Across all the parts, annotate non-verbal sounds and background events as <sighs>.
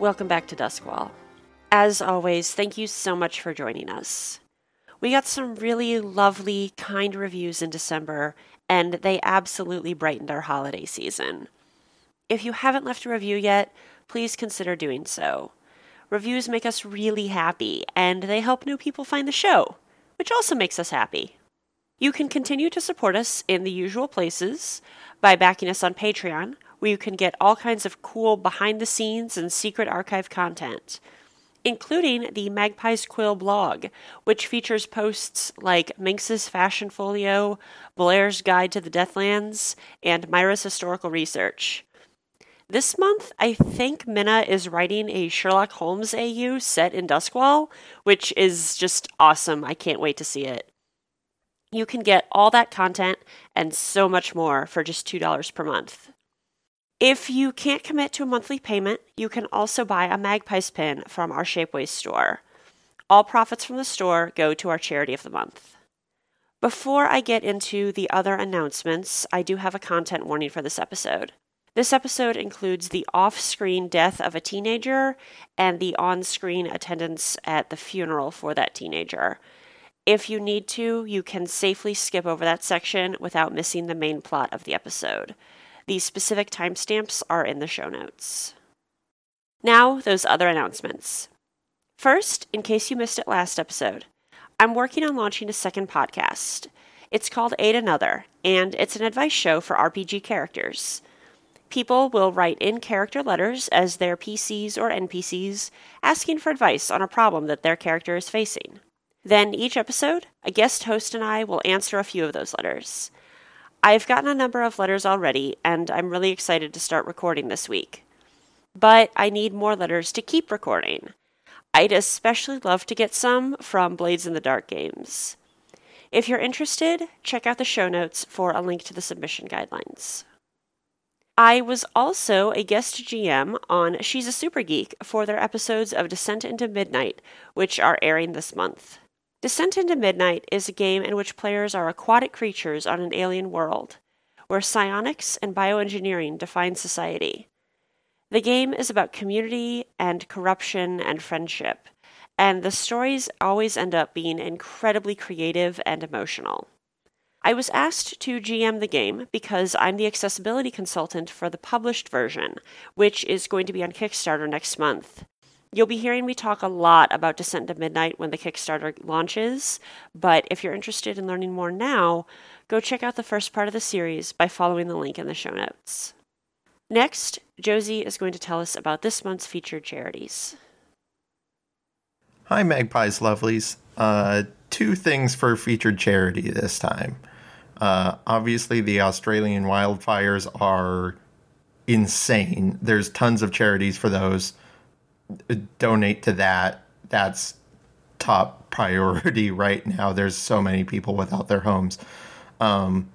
Welcome back to Duskwall. As always, thank you so much for joining us. We got some really lovely, kind reviews in December, and they absolutely brightened our holiday season. If you haven't left a review yet, please consider doing so. Reviews make us really happy, and they help new people find the show, which also makes us happy. You can continue to support us in the usual places by backing us on Patreon, where you can get all kinds of cool behind the scenes and secret archive content, including the Magpie's Quill blog, which features posts like Minx's Fashion Folio, Blair's Guide to the Deathlands, and Myra's Historical Research. This month, I think Minna is writing a Sherlock Holmes AU set in Duskwall, which is just awesome. I can't wait to see it. You can get all that content and so much more for just $2 per month. If you can't commit to a monthly payment, you can also buy a Magpies pin from our Shapeways store. All profits from the store go to our charity of the month. Before I get into the other announcements, I do have a content warning for this episode. This episode includes the off screen death of a teenager and the on screen attendance at the funeral for that teenager. If you need to, you can safely skip over that section without missing the main plot of the episode. The specific timestamps are in the show notes. Now, those other announcements. First, in case you missed it last episode, I'm working on launching a second podcast. It's called Aid Another, and it's an advice show for RPG characters. People will write in character letters as their PCs or NPCs, asking for advice on a problem that their character is facing. Then, each episode, a guest host and I will answer a few of those letters. I've gotten a number of letters already, and I'm really excited to start recording this week. But I need more letters to keep recording. I'd especially love to get some from Blades in the Dark games. If you're interested, check out the show notes for a link to the submission guidelines. I was also a guest GM on She's a Super Geek for their episodes of Descent into Midnight, which are airing this month. Descent into Midnight is a game in which players are aquatic creatures on an alien world, where psionics and bioengineering define society. The game is about community and corruption and friendship, and the stories always end up being incredibly creative and emotional. I was asked to GM the game because I'm the accessibility consultant for the published version, which is going to be on Kickstarter next month. You'll be hearing me talk a lot about Descent to Midnight when the Kickstarter launches, but if you're interested in learning more now, go check out the first part of the series by following the link in the show notes. Next, Josie is going to tell us about this month's featured charities. Hi, Magpies Lovelies. Uh, two things for featured charity this time. Uh, obviously, the Australian wildfires are insane. There's tons of charities for those donate to that. That's top priority <laughs> right now. There's so many people without their homes. Um,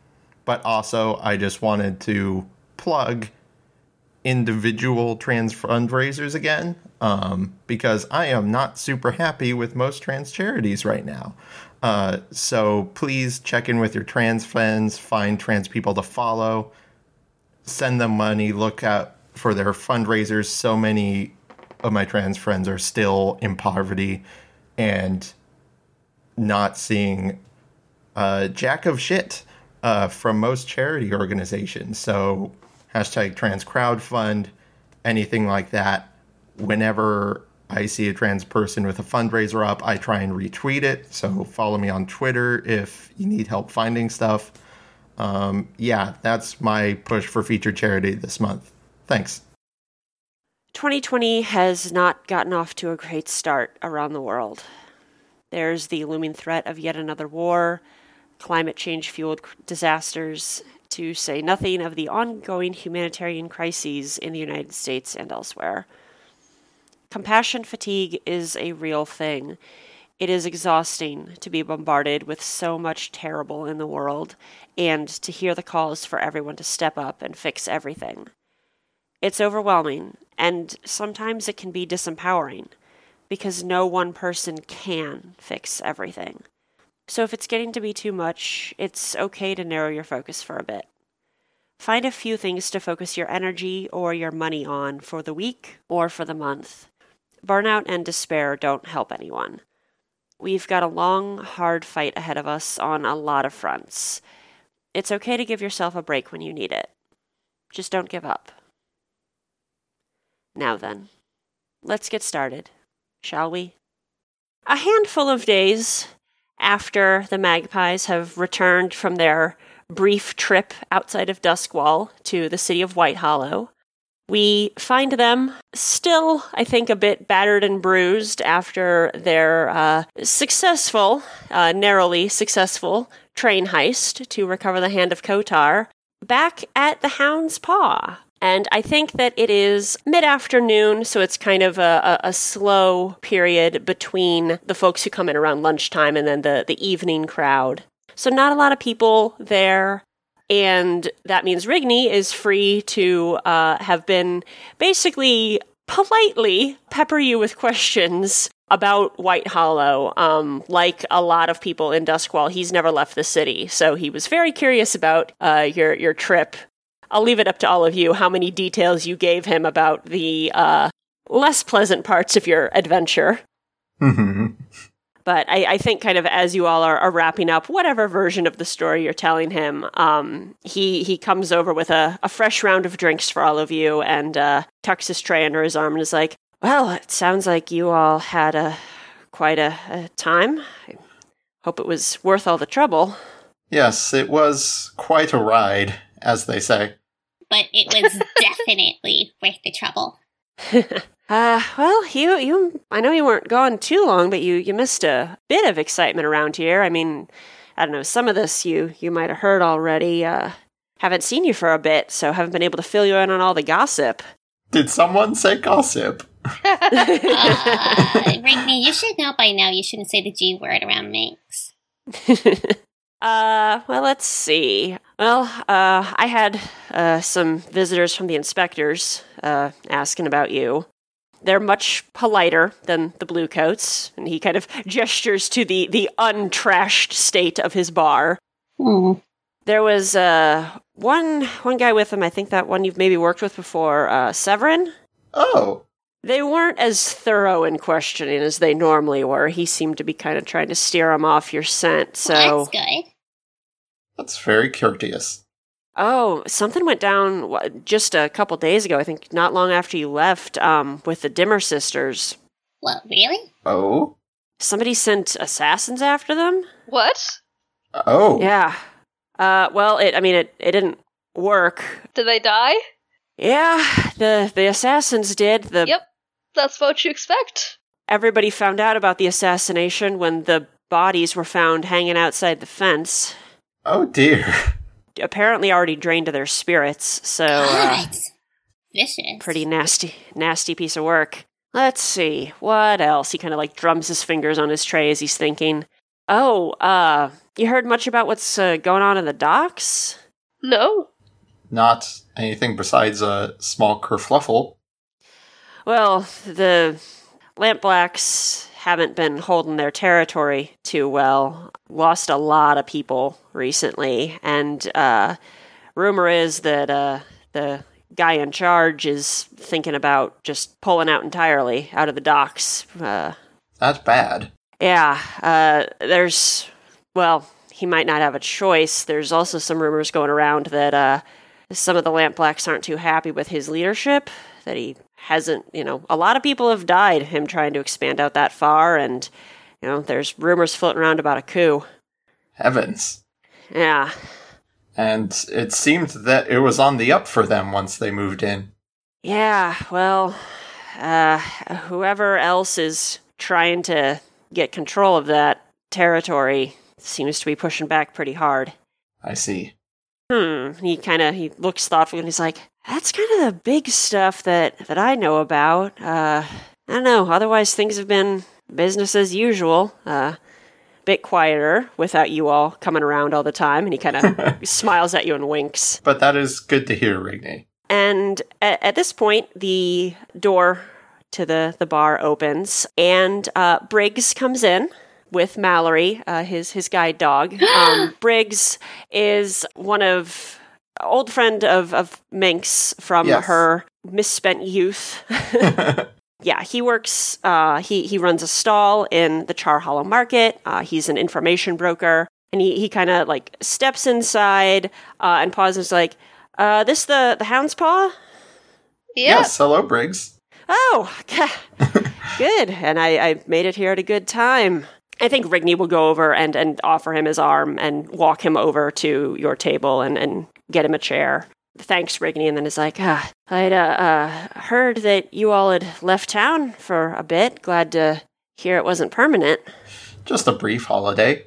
but also, I just wanted to plug individual trans fundraisers again um, because I am not super happy with most trans charities right now. Uh, so please check in with your trans friends, find trans people to follow, send them money, look out for their fundraisers. So many of my trans friends are still in poverty and not seeing uh, jack of shit uh, from most charity organizations. So hashtag trans crowdfund, anything like that. Whenever I see a trans person with a fundraiser up, I try and retweet it. So follow me on Twitter if you need help finding stuff. Um, yeah, that's my push for featured charity this month. Thanks. 2020 has not gotten off to a great start around the world. There's the looming threat of yet another war, climate change fueled disasters, to say nothing of the ongoing humanitarian crises in the United States and elsewhere. Compassion fatigue is a real thing. It is exhausting to be bombarded with so much terrible in the world and to hear the calls for everyone to step up and fix everything. It's overwhelming, and sometimes it can be disempowering because no one person can fix everything. So if it's getting to be too much, it's okay to narrow your focus for a bit. find a few things to focus your energy or your money on for the week or for the month. Burnout and despair don't help anyone. We've got a long, hard fight ahead of us on a lot of fronts. It's okay to give yourself a break when you need it. Just don't give up. Now then, let's get started, shall we? A handful of days after the magpies have returned from their brief trip outside of Duskwall to the city of White Hollow, we find them still, I think, a bit battered and bruised after their uh, successful, uh, narrowly successful train heist to recover the hand of Kotar back at the Hound's Paw. And I think that it is mid afternoon, so it's kind of a, a, a, slow period between the folks who come in around lunchtime and then the, the evening crowd. So, not a lot of people there. And that means Rigney is free to uh, have been basically politely pepper you with questions about White Hollow. Um, like a lot of people in Duskwall, he's never left the city, so he was very curious about uh, your your trip I'll leave it up to all of you how many details you gave him about the uh, less pleasant parts of your adventure. Mm-hmm. But I, I, think, kind of as you all are, are, wrapping up whatever version of the story you're telling him, um, he he comes over with a, a, fresh round of drinks for all of you and uh, tucks his tray under his arm and is like, "Well, it sounds like you all had a quite a, a time. I hope it was worth all the trouble." Yes, it was quite a ride, as they say but it was <laughs> definitely worth the trouble. <laughs> uh, well, you, you, I know you weren't gone too long, but you, you missed a bit of excitement around here. I mean, I don't know, some of this you, you might have heard already. Uh, haven't seen you for a bit, so haven't been able to fill you in on all the gossip. Did someone say gossip? uh, <laughs> Rigney, you should know by now you shouldn't say the G word around Minx. Uh, well, let's see. Well, uh, I had uh, some visitors from the inspectors uh, asking about you. They're much politer than the bluecoats, and he kind of <laughs> gestures to the the untrashed state of his bar. Mm. There was uh, one one guy with him. I think that one you've maybe worked with before, uh, Severin. Oh, they weren't as thorough in questioning as they normally were. He seemed to be kind of trying to steer him off your scent. So well, that's good. That's very courteous. Oh, something went down just a couple days ago. I think not long after you left, um, with the Dimmer sisters. What? Really? Oh. Somebody sent assassins after them. What? Oh. Yeah. Uh. Well, it. I mean, it. It didn't work. Did they die? Yeah. The the assassins did. The. Yep. That's what you expect. Everybody found out about the assassination when the bodies were found hanging outside the fence. Oh dear. Apparently already drained of their spirits, so uh, vicious. Pretty nasty, nasty piece of work. Let's see, what else? He kind of like drums his fingers on his tray as he's thinking. Oh, uh, you heard much about what's uh, going on in the docks? No. Not anything besides a small kerfluffle. Well, the lampblacks haven't been holding their territory too well. Lost a lot of people recently, and uh, rumor is that uh, the guy in charge is thinking about just pulling out entirely out of the docks. Uh, That's bad. Yeah, uh, there's well, he might not have a choice. There's also some rumors going around that uh, some of the lampblacks aren't too happy with his leadership. That he hasn't, you know, a lot of people have died him trying to expand out that far, and, you know, there's rumors floating around about a coup. Heavens. Yeah. And it seemed that it was on the up for them once they moved in. Yeah, well, uh, whoever else is trying to get control of that territory seems to be pushing back pretty hard. I see. Hmm. He kind of he looks thoughtful and he's like, that's kind of the big stuff that that I know about. Uh, I don't know. Otherwise, things have been business as usual. Uh, bit quieter without you all coming around all the time. And he kind of <laughs> smiles at you and winks. But that is good to hear, Rigney. And at, at this point, the door to the, the bar opens, and uh, Briggs comes in with Mallory, uh, his his guide dog. <gasps> Um, Briggs is one of old friend of of Minx from Yes. her misspent youth. <laughs> yeah, he works. Uh, he he runs a stall in the Char Hollow Market. Uh, he's an information broker, and he he kind of like steps inside uh, and pauses, like, uh, "This the the Hound's Paw." Yeah. Yes, hello, Briggs. Oh, <laughs> good. And I, I made it here at a good time. I think Rigney will go over and, and offer him his arm and walk him over to your table and, and get him a chair. Thanks, Rigney. And then is like, ah, I'd uh, uh, heard that you all had left town for a bit. Glad to hear it wasn't permanent. Just a brief holiday.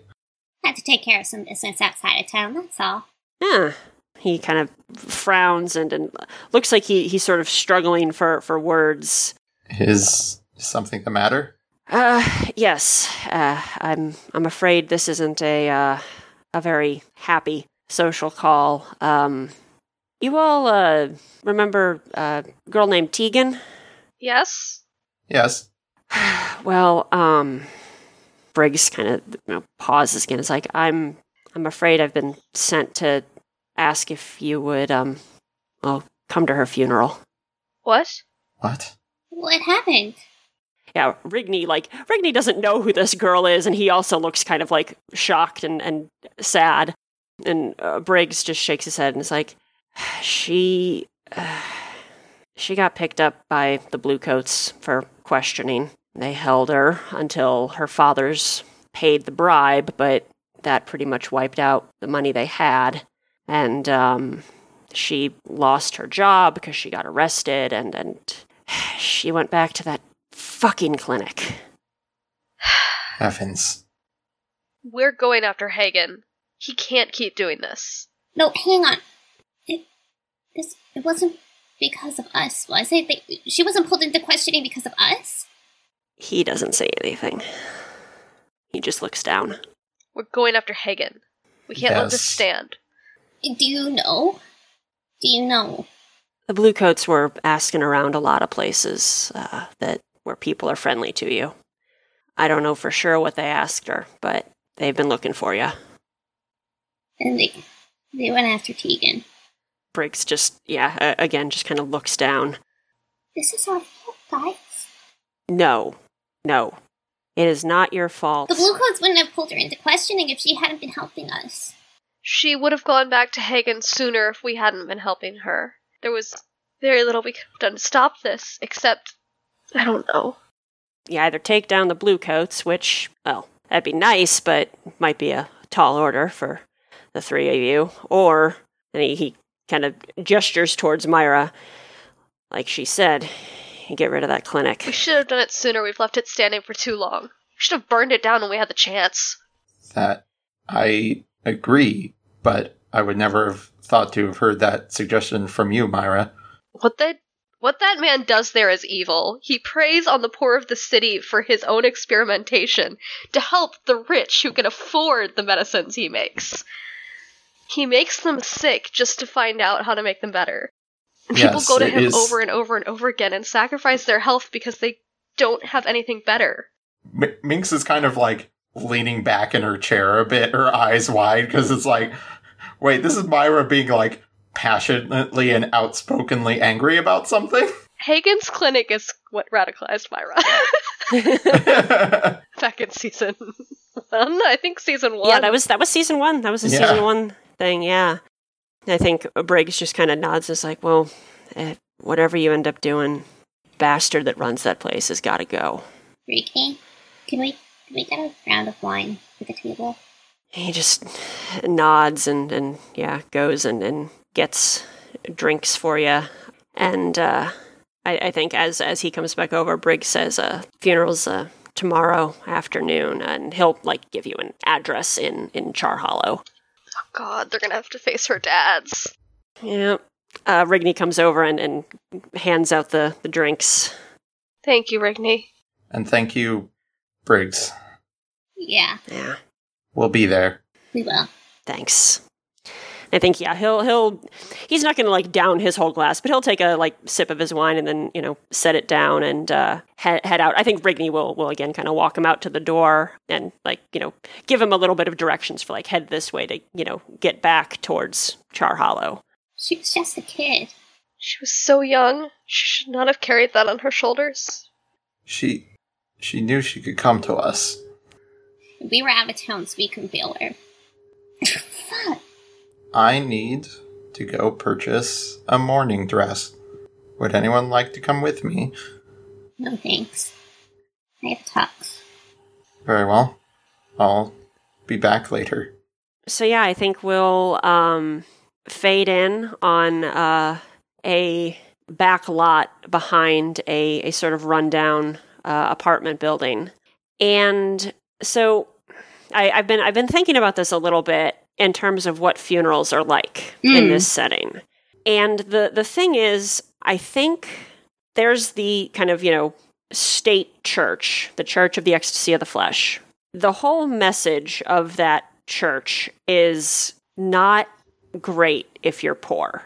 Had to take care of some business outside of town, that's all. Yeah. He kind of frowns and, and looks like he, he's sort of struggling for, for words. Is something the matter? Uh, yes. Uh, I'm I'm afraid this isn't a uh, a very happy social call. Um, you all uh remember uh, a girl named Tegan? Yes. Yes. <sighs> Well, um, Briggs kind of you know, pauses again. It's like I'm I'm afraid I've been sent to ask if you would um, well, come to her funeral. What? What? What happened? yeah, Rigney, like, Rigney doesn't know who this girl is, and he also looks kind of like shocked and, and sad. And uh, Briggs just shakes his head and is like, she. Uh, she got picked up by the Bluecoats for questioning. They held her until her father's paid the bribe, but that pretty much wiped out the money they had. And um, she lost her job because she got arrested, and, and she went back to that fucking clinic. <sighs> Heavens. We're going after Hagen. He can't keep doing this. No, hang on. It, this, it wasn't because of us, was it? They, she wasn't pulled into questioning because of us? He doesn't say anything. He just looks down. We're going after Hagen. We can't let this stand. Do you know? Do you know? The Bluecoats were asking around a lot of places uh, that where people are friendly to you. I don't know for sure what they asked her, but they've been looking for you. And they, they went after Tegan. Briggs just, yeah, uh, again, just kind of looks down. This is our fault, guys. No, no, it is not your fault. The Bluecoats wouldn't have pulled her into questioning if she hadn't been helping us. She would have gone back to Hagen sooner if we hadn't been helping her. There was very little we could have done to stop this, except. I don't know. you either take down the Bluecoats, which, well, that'd be nice, but might be a tall order for the three of you, or, and he, he kind of gestures towards Myra, like she said, get rid of that clinic. We should have done it sooner. We've left it standing for too long. We should have burned it down when we had the chance. That I agree, but I would never have thought to have heard that suggestion from you, Myra. What that what that man does there is evil. He preys on the poor of the city for his own experimentation to help the rich who can afford the medicines he makes. He makes them sick just to find out how to make them better. And people go to him is- over and over and over again and sacrifice their health because they don't have anything better. M- Minx is kind of like leaning back in her chair a bit, her eyes wide, because it's like, wait, this is Myra being like passionately and outspokenly angry about something? <laughs> Hagen's clinic is what radicalized Myra. <laughs> <laughs> Back in season one, I think season one. yeah, that was that was season one. That was a Yeah. season one thing. Yeah, I think Briggs just kind of nods. It's like, well, eh, whatever you end up doing, bastard that runs that place has got to go. Rigney, can we can we get a round of wine for the table? He just nods and, and yeah, goes and, and gets drinks for you. And uh, I, I think as as he comes back over, Briggs says, uh, "Funeral's uh, tomorrow afternoon," and he'll like give you an address in in Char Hollow. God, they're gonna have to face her dads. Yeah. Uh, Rigney comes over and, and hands out the, the drinks. Thank you, Rigney. and thank you, Briggs. Yeah, Yeah, We'll be there. we will. thanks. I think yeah, he'll he'll he's not gonna like down his whole glass, but he'll take a like sip of his wine and then you know set it down and uh, head head out. I think Rigney will will again kind of walk him out to the door and like you know give him a little bit of directions for like head this way to you know get back towards Char Hollow. She was just a kid. She was so young. She should not have carried that on her shoulders. She she knew she could come to us. We were out of town, so we couldn't bail her. <laughs> Fuck. I need to go purchase a mourning dress. Would anyone like to come with me? No thanks. I have tux. Very well. I'll be back later. So yeah, I think we'll um, fade in on uh, a back lot behind a, a sort of rundown uh, apartment building, and so I, I've been I've been thinking about this a little bit in terms of what funerals are like in Mm. this setting, and the the thing is, I think there's the kind of you know state church, the Church of the Ecstasy of the Flesh. The whole message of that church is not great if you're poor.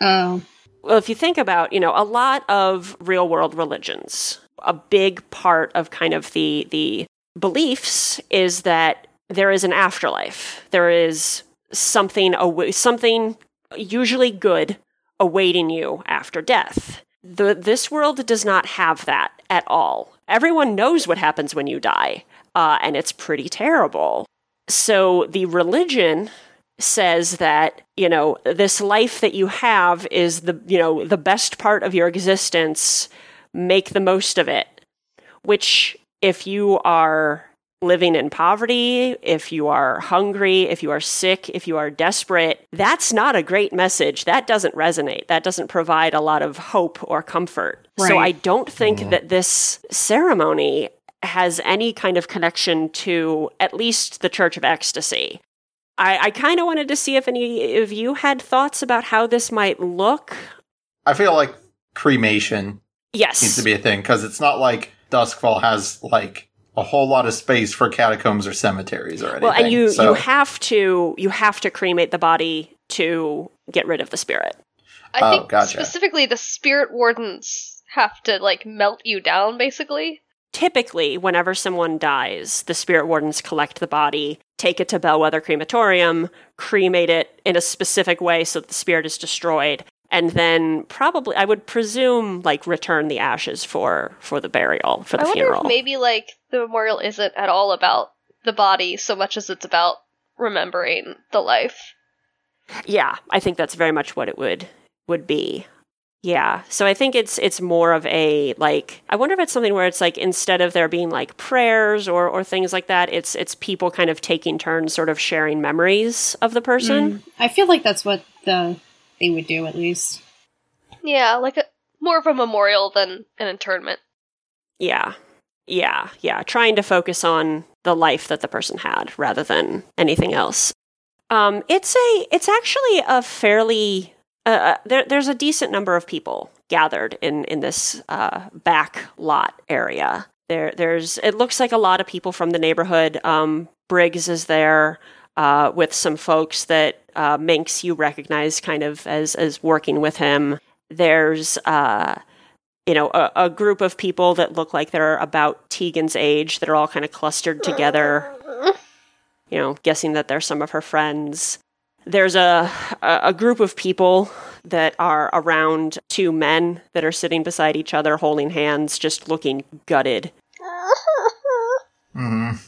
Oh. Well, if you think about, you know, a lot of real world religions, a big part of kind of the the beliefs is that there is an afterlife. There is something awa- something usually good awaiting you after death. The this world does not have that at all. Everyone knows what happens when you die, uh, and it's pretty terrible. So the religion says that you know this life that you have is the you know the best part of your existence make the most of it which if you are living in poverty if you are hungry if you are sick if you are desperate that's not a great message. That doesn't resonate. That doesn't provide a lot of hope or comfort. So i don't think mm-hmm. that this ceremony has any kind of connection to at least the church of ecstasy. I, I kind of wanted to see if any of you had thoughts about how this might look. I feel like cremation Yes. needs to be a thing because it's not like Duskwall has like a whole lot of space for catacombs or cemeteries or anything. well, and you so you have to you have to cremate the body to get rid of the spirit. I Oh, think gotcha. specifically the spirit wardens have to like melt you down basically. Typically, whenever someone dies, the spirit wardens collect the body, take it to Bellwether Crematorium, cremate it in a specific way so that the spirit is destroyed, and then probably I would presume like return the ashes for for the burial for the I wonder funeral. if maybe like the memorial isn't at all about the body so much as it's about remembering the life. Yeah, I think that's very much what it would would be. Yeah. So I think it's it's more of a like I wonder if it's something where it's like instead of there being like prayers or or things like that, it's it's people kind of taking turns sort of sharing memories of the person. Mm, I feel like that's what the they would do at least. Yeah, like a more of a memorial than an internment. Yeah. Yeah, yeah, trying to focus on the life that the person had rather than anything else. Um, it's a, it's actually a fairly, uh, there, there's a decent number of people gathered in in this uh, back lot area. There, there's, it looks like a lot of people from the neighborhood. Um, Briggs is there uh, with some folks that uh, Minx you recognize kind of as as working with him. There's uh, you know, a, a group of people that look like they're about Tegan's age that are all kind of clustered together. You know, guessing that they're some of her friends. There's a, a a group of people that are around two men that are sitting beside each other, holding hands, just looking gutted. <laughs> Mhm.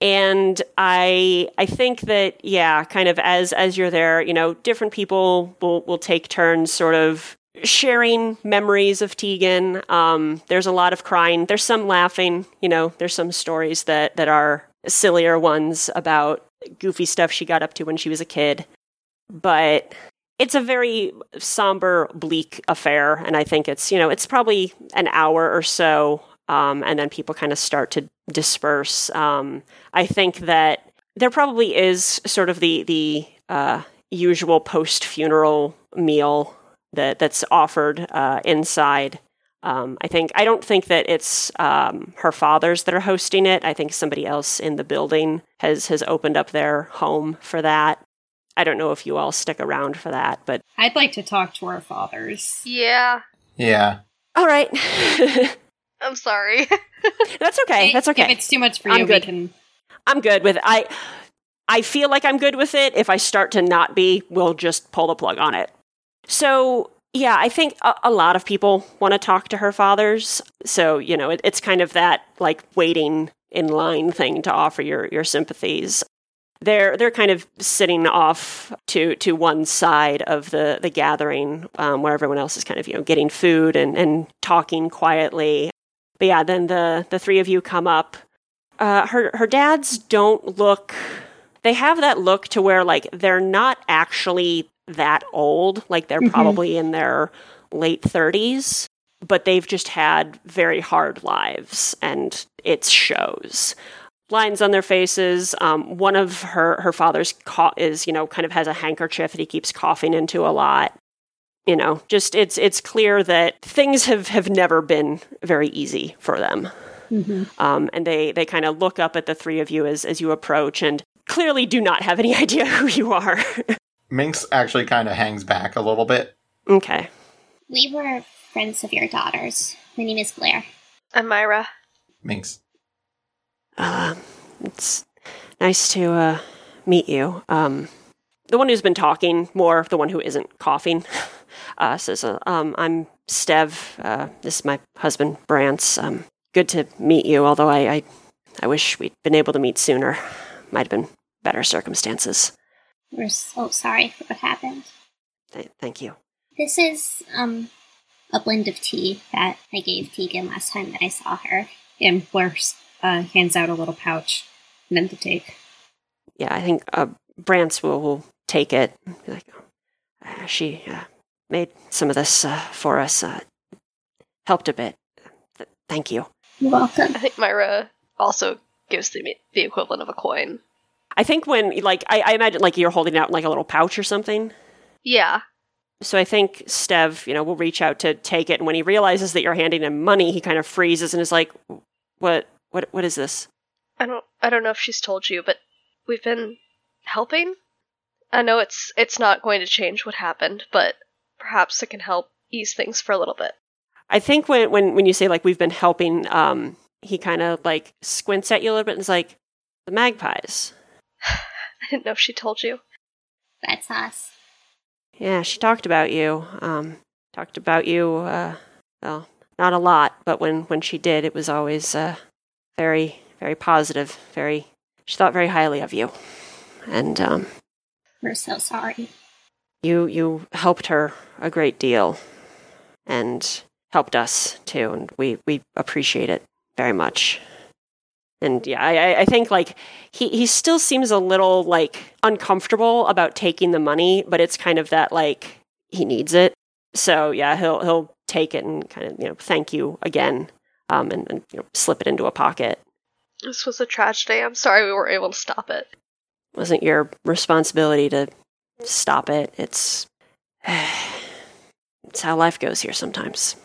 And I I think that yeah, kind of as as you're there, you know, different people will will take turns sort of sharing memories of Tegan. Um, there's a lot of crying. There's some laughing. You know, there's some stories that that are sillier ones about goofy stuff she got up to when she was a kid. But it's a very somber, bleak affair, and I think it's you know it's probably an hour or so, um, and then people kind of start to disperse. Um, I think that there probably is sort of the the uh, usual post funeral meal that that's offered uh, inside. Um, I think I don't think that it's um, her fathers that are hosting it. I think somebody else in the building has has opened up their home for that. I don't know if you all stick around for that, but I'd like to talk to our fathers. Yeah, Yeah. all right, <laughs> I'm sorry. <laughs> that's okay. That's okay. If it's too much for I'm you, good. we can. I'm good with it. I I feel like I'm good with it. If I start to not be, we'll just pull the plug on it. So, yeah, I think a, a lot of people want to talk to her fathers. So, you know, it, it's kind of that like waiting in line thing to offer your, your sympathies. They're they're kind of sitting off to to one side of the the gathering um, where everyone else is kind of you know getting food and, and talking quietly. But yeah, then the the three of you come up. Uh, her her dads don't look. They have that look to where like they're not actually that old. Like they're Mhm. probably in their late thirties, but they've just had very hard lives, and it shows. Lines on their faces. Um, one of her her father's co- is you know kind of has a handkerchief that he keeps coughing into a lot. You know, just it's it's clear that things have have never been very easy for them. hmm Um, and they they kind of look up at the three of you as as you approach, and clearly do not have any <laughs> idea who you are. Minx actually kind of hangs back a little bit. okay. We were friends of your daughter's. My name is Blair. I'm Myra. Minx. Uh, it's nice to uh, meet you. Um, the one who's been talking more, the one who isn't coughing, <laughs> uh, says, uh, um, "I'm Stev. Uh, this is my husband, Brance. Um, good to meet you. Although I, I, I wish we'd been able to meet sooner. Might have been better circumstances. We're so sorry for what happened. Th- thank you. This is um a blend of tea that I gave Tegan last time that I saw her. And Blair uh, hands out a little pouch for them to take. Yeah, I think uh, Brance will, will take it. Be like, uh, she uh, made some of this uh, for us. Uh, helped a bit. Th- thank you. You're welcome. I think Myra also gives the the equivalent of a coin. I think when like I, I imagine like you're holding out like a little pouch or something. Yeah. So I think Stev, you know, will reach out to take it, and when he realizes that you're handing him money, he kind of freezes and is like, "What? What? What is this?" I don't I don't know if she's told you, but we've been helping. I know it's it's not going to change what happened, but perhaps it can help ease things for a little bit. I think when when when you say like we've been helping, um, he kind of like squints at you a little bit and is like, "The magpies." <laughs> I didn't know if she told you. That's us. Yeah, she talked about you. Um, talked about you. Uh, well, not a lot, but when when she did, it was always uh, very very positive. Very, she thought very highly of you, and um, We're so sorry. you you helped her a great deal, and helped us too, and we we appreciate it very much. And yeah, I, I- I think like he, he still seems a little like uncomfortable about taking the money, but it's kind of that like he needs it. So yeah, he'll he'll take it and kind of you know thank you again, um, and, and you know slip it into a pocket. This was a tragedy. I'm sorry we weren't able to stop it. wasn't your responsibility to stop it. It's <sighs> it's how life goes here sometimes.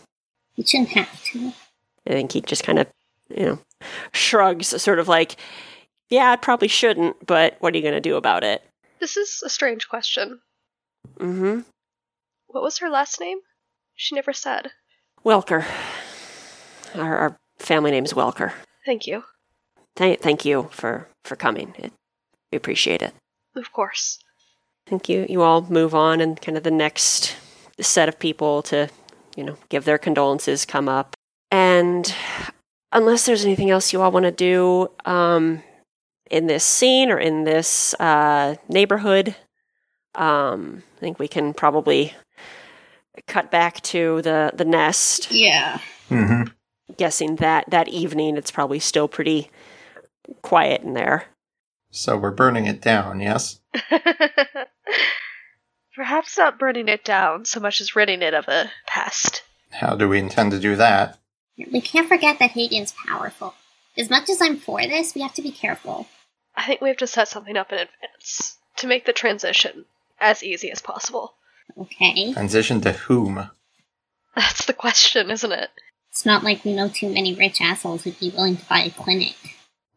We shouldn't have to. I think he just kind of, you know, shrugs, sort of like, yeah, I probably shouldn't, but what are you going to do about it? This is a strange question. Mm-hmm. What was her last name? She never said. Welker. Our, our family name's Welker. Thank you. Thank, thank you for, for coming. It, we appreciate it. Of course. Thank you. You all move on, and kind of the next set of people to, you know, give their condolences come up. And unless there's anything else you all want to do um, in this scene or in this uh, neighborhood, um, I think we can probably cut back to the the nest. Yeah. Mm-hmm. Guessing that that evening, it's probably still pretty quiet in there. So we're burning it down, yes? <laughs> Perhaps not burning it down so much as ridding it of a pest. How do we intend to do that? We can't forget that Hagen's powerful. As much as I'm for this, we have to be careful. I think we have to set something up in advance to make the transition as easy as possible. Okay? Transition to whom? That's the question, isn't it? It's not like we know too many rich assholes who'd be willing to buy a clinic.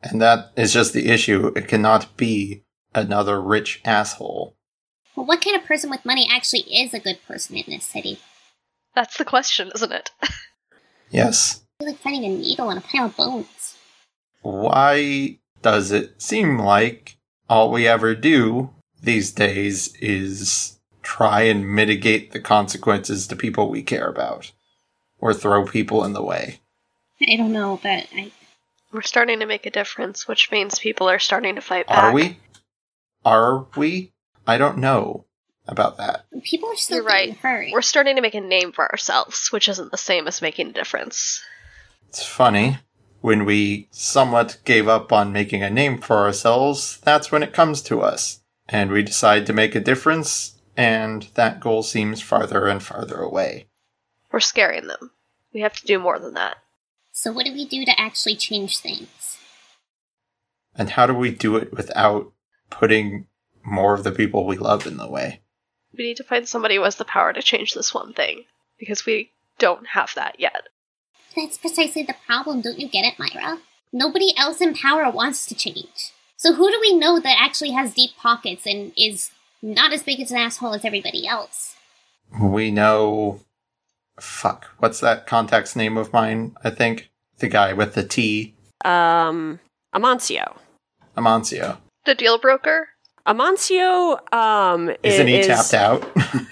And that is just the issue. It cannot be another rich asshole. Well, what kind of person with money actually is a good person in this city? That's the question, isn't it? <laughs> Yes. I feel like finding a needle in a pile of bones. Why does it seem like all we ever do these days is try and mitigate the consequences to people we care about or throw people in the way. I don't know, but I, We're starting to make a difference, which means people are starting to fight back. Are we? Are we? I don't know about that. people are still You're right. hurt. We're starting to make a name for ourselves, which isn't the same as making a difference. It's funny. When we somewhat gave up on making a name for ourselves, that's when it comes to us. And we decide to make a difference, and that goal seems farther and farther away. We're scaring them. We have to do more than that. So what do we do to actually change things? And how do we do it without putting more of the people we love in the way? We need to find somebody who has the power to change this one thing, because we don't have that yet. That's precisely the problem, don't you get it, Myra? Nobody else in power wants to change. So who do we know that actually has deep pockets and is not as big as an asshole as everybody else? We know. Fuck. What's that contact's name of mine? I think. The guy with the T. Um, Amancio. Amancio. The deal broker? Amancio, um, Isn't he tapped out? <laughs>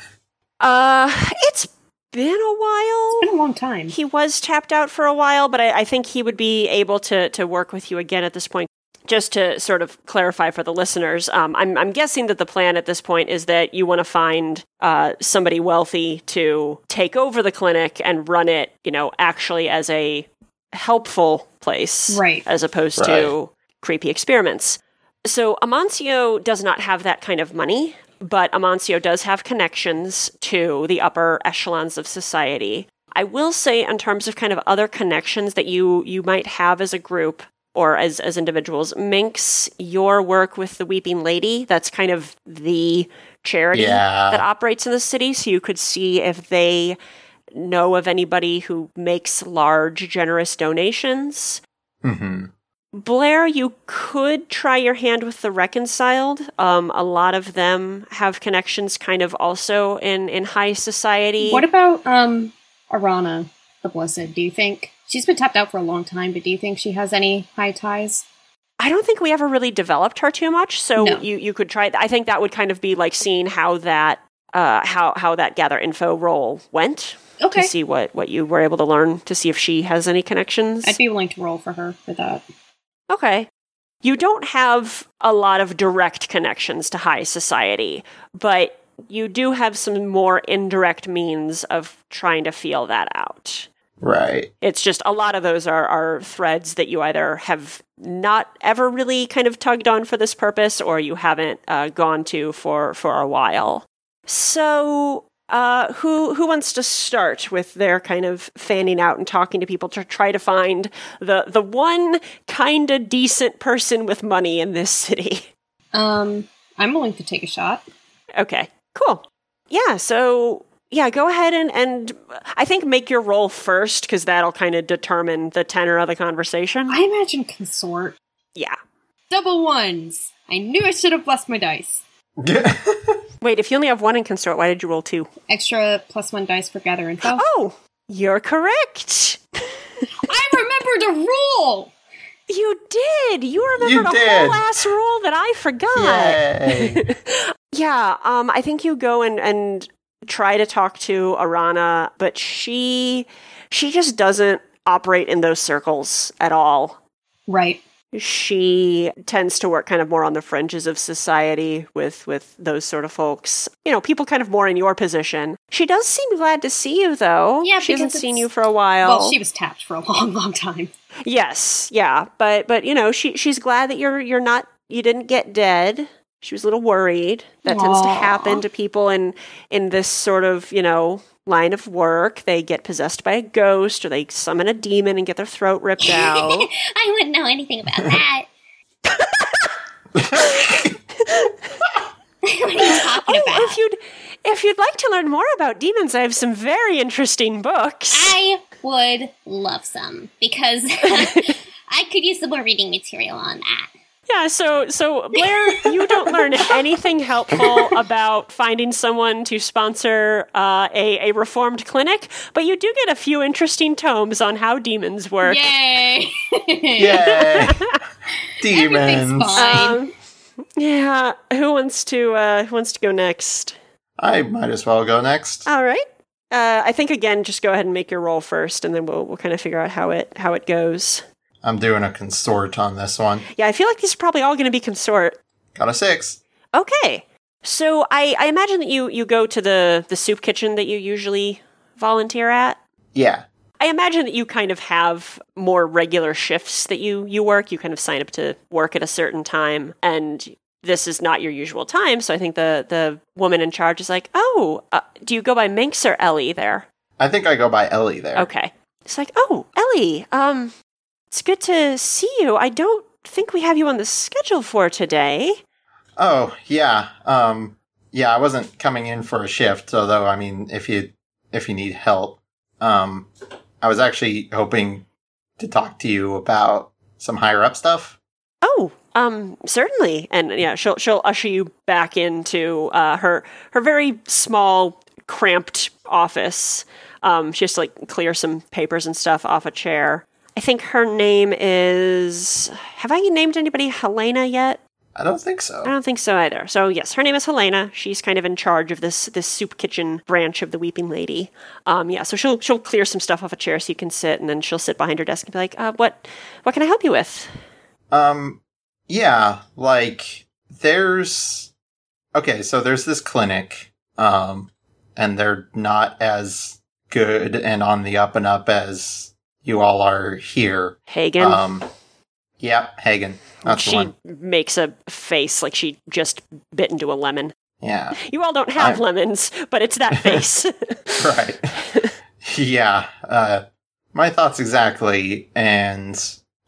Uh, it's been a while. It's been a long time. He was tapped out for a while, but I, I think he would be able to to work with you again at this point. Just to sort of clarify for the listeners, um, I'm, I'm guessing that the plan at this point is that you want to find uh, somebody wealthy to take over the clinic and run it, you know, actually as a helpful place, Right. As opposed to creepy experiments. So Amancio does not have that kind of money, but Amancio does have connections to the upper echelons of society. I will say, in terms of kind of other connections that you you might have as a group or as as individuals, Minx, your work with the Weeping Lady, that's kind of the charity Yeah. that operates in the city. So you could see if they know of anybody who makes large, generous donations. hmm Blair, you could try your hand with the reconciled. Um, a lot of them have connections kind of also in, in high society. What about um Arana the Blessed? Do you think she's been tapped out for a long time, but do you think she has any high ties? I don't think we ever really developed her too much, so No. you, you could try. I think that would kind of be like seeing how that uh, how how that gather info role went Okay. to see what what you were able to learn to see if she has any connections. I'd be willing to roll for her for that. Okay. You don't have a lot of direct connections to high society, but you do have some more indirect means of trying to feel that out. Right. It's just a lot of those are, are threads that you either have not ever really kind of tugged on for this purpose or you haven't uh, gone to for, for a while. So, uh, who who wants to start with their kind of fanning out and talking to people to try to find the the one kind of decent person with money in this city? Um, I'm willing to take a shot. Okay, cool. Yeah, so yeah, go ahead and and I think make your roll first because that'll kind of determine the tenor of the conversation. I imagine consort. yeah. Double ones. I knew I should have blessed my dice. <laughs> Wait, if you only have one in consort, why did you roll two? Extra plus one dice for gather info. Oh, you're correct. I remembered a rule. You did. You remembered You a whole ass rule that I forgot. Yay. <laughs> Yeah, um, I think you go and, and try to talk to Arana, but she she just doesn't operate in those circles at all. Right. She tends to work kind of more on the fringes of society with with those sort of folks. You know, people kind of more in your position. She does seem glad to see you though. Yeah, she hasn't seen you for a while. Well, she was tapped for a <laughs> long, long time. Yes, yeah, but but you know, she she's glad that you're you're not you didn't get dead. She was a little worried. That tends to happen to people in in this sort of you know line of work. They get possessed by a ghost or they summon a demon and get their throat ripped out. <laughs> I wouldn't know anything about that. <laughs> what are you talking oh, about? if you'd if you'd like to learn more about demons, I have some very interesting books. I would love some because <laughs> <laughs> I could use some more reading material on that. Yeah, so so Blair, you don't learn <laughs> anything helpful about finding someone to sponsor uh, a a reformed clinic, but you do get a few interesting tomes on how demons work. Yay! Yay. Demons. Fine. Um, yeah, who wants to uh, who wants to go next? I might as well go next. All right. Uh, I think again, just go ahead and make your roll first, and then we'll we'll kind of figure out how it how it goes. I'm doing a consort on this one. Yeah, I feel like these are probably all going to be consort. Got a six. Okay. So I, I imagine that you, you go to the, the soup kitchen that you usually volunteer at. Yeah. I imagine that you kind of have more regular shifts that you, you work. You kind of sign up to work at a certain time, and this is not your usual time. So I think the, the woman in charge is like, Oh, uh, do you go by Minx or Ellie there? I think I go by Ellie there. Okay. It's like, Oh, Ellie, um, it's good to see you. I don't think we have you on the schedule for today. Oh, yeah. Um yeah, I wasn't coming in for a shift, although I mean if you if you need help. Um I was actually hoping to talk to you about some higher up stuff. Oh, um, certainly. And yeah, she'll she'll usher you back into uh, her her very small, cramped office. Um, she has to like clear some papers and stuff off a chair. I think her name is. Have I named anybody Helena yet? I don't think so. I don't think so either. So yes, her name is Helena. She's kind of in charge of this this soup kitchen branch of the Weeping Lady. Um, yeah, so she'll she'll clear some stuff off a chair so you can sit, and then she'll sit behind her desk and be like, uh, "What what can I help you with?" Um, yeah, like there's okay, so there's this clinic, um, and they're not as good and on the up and up as you all are here. Hagen. Um, yeah, Hagen. That's she makes a face like she just bit into a lemon. Yeah, You all don't have I'm- lemons, but it's that face. <laughs> <laughs> right. yeah, uh, my thoughts exactly, and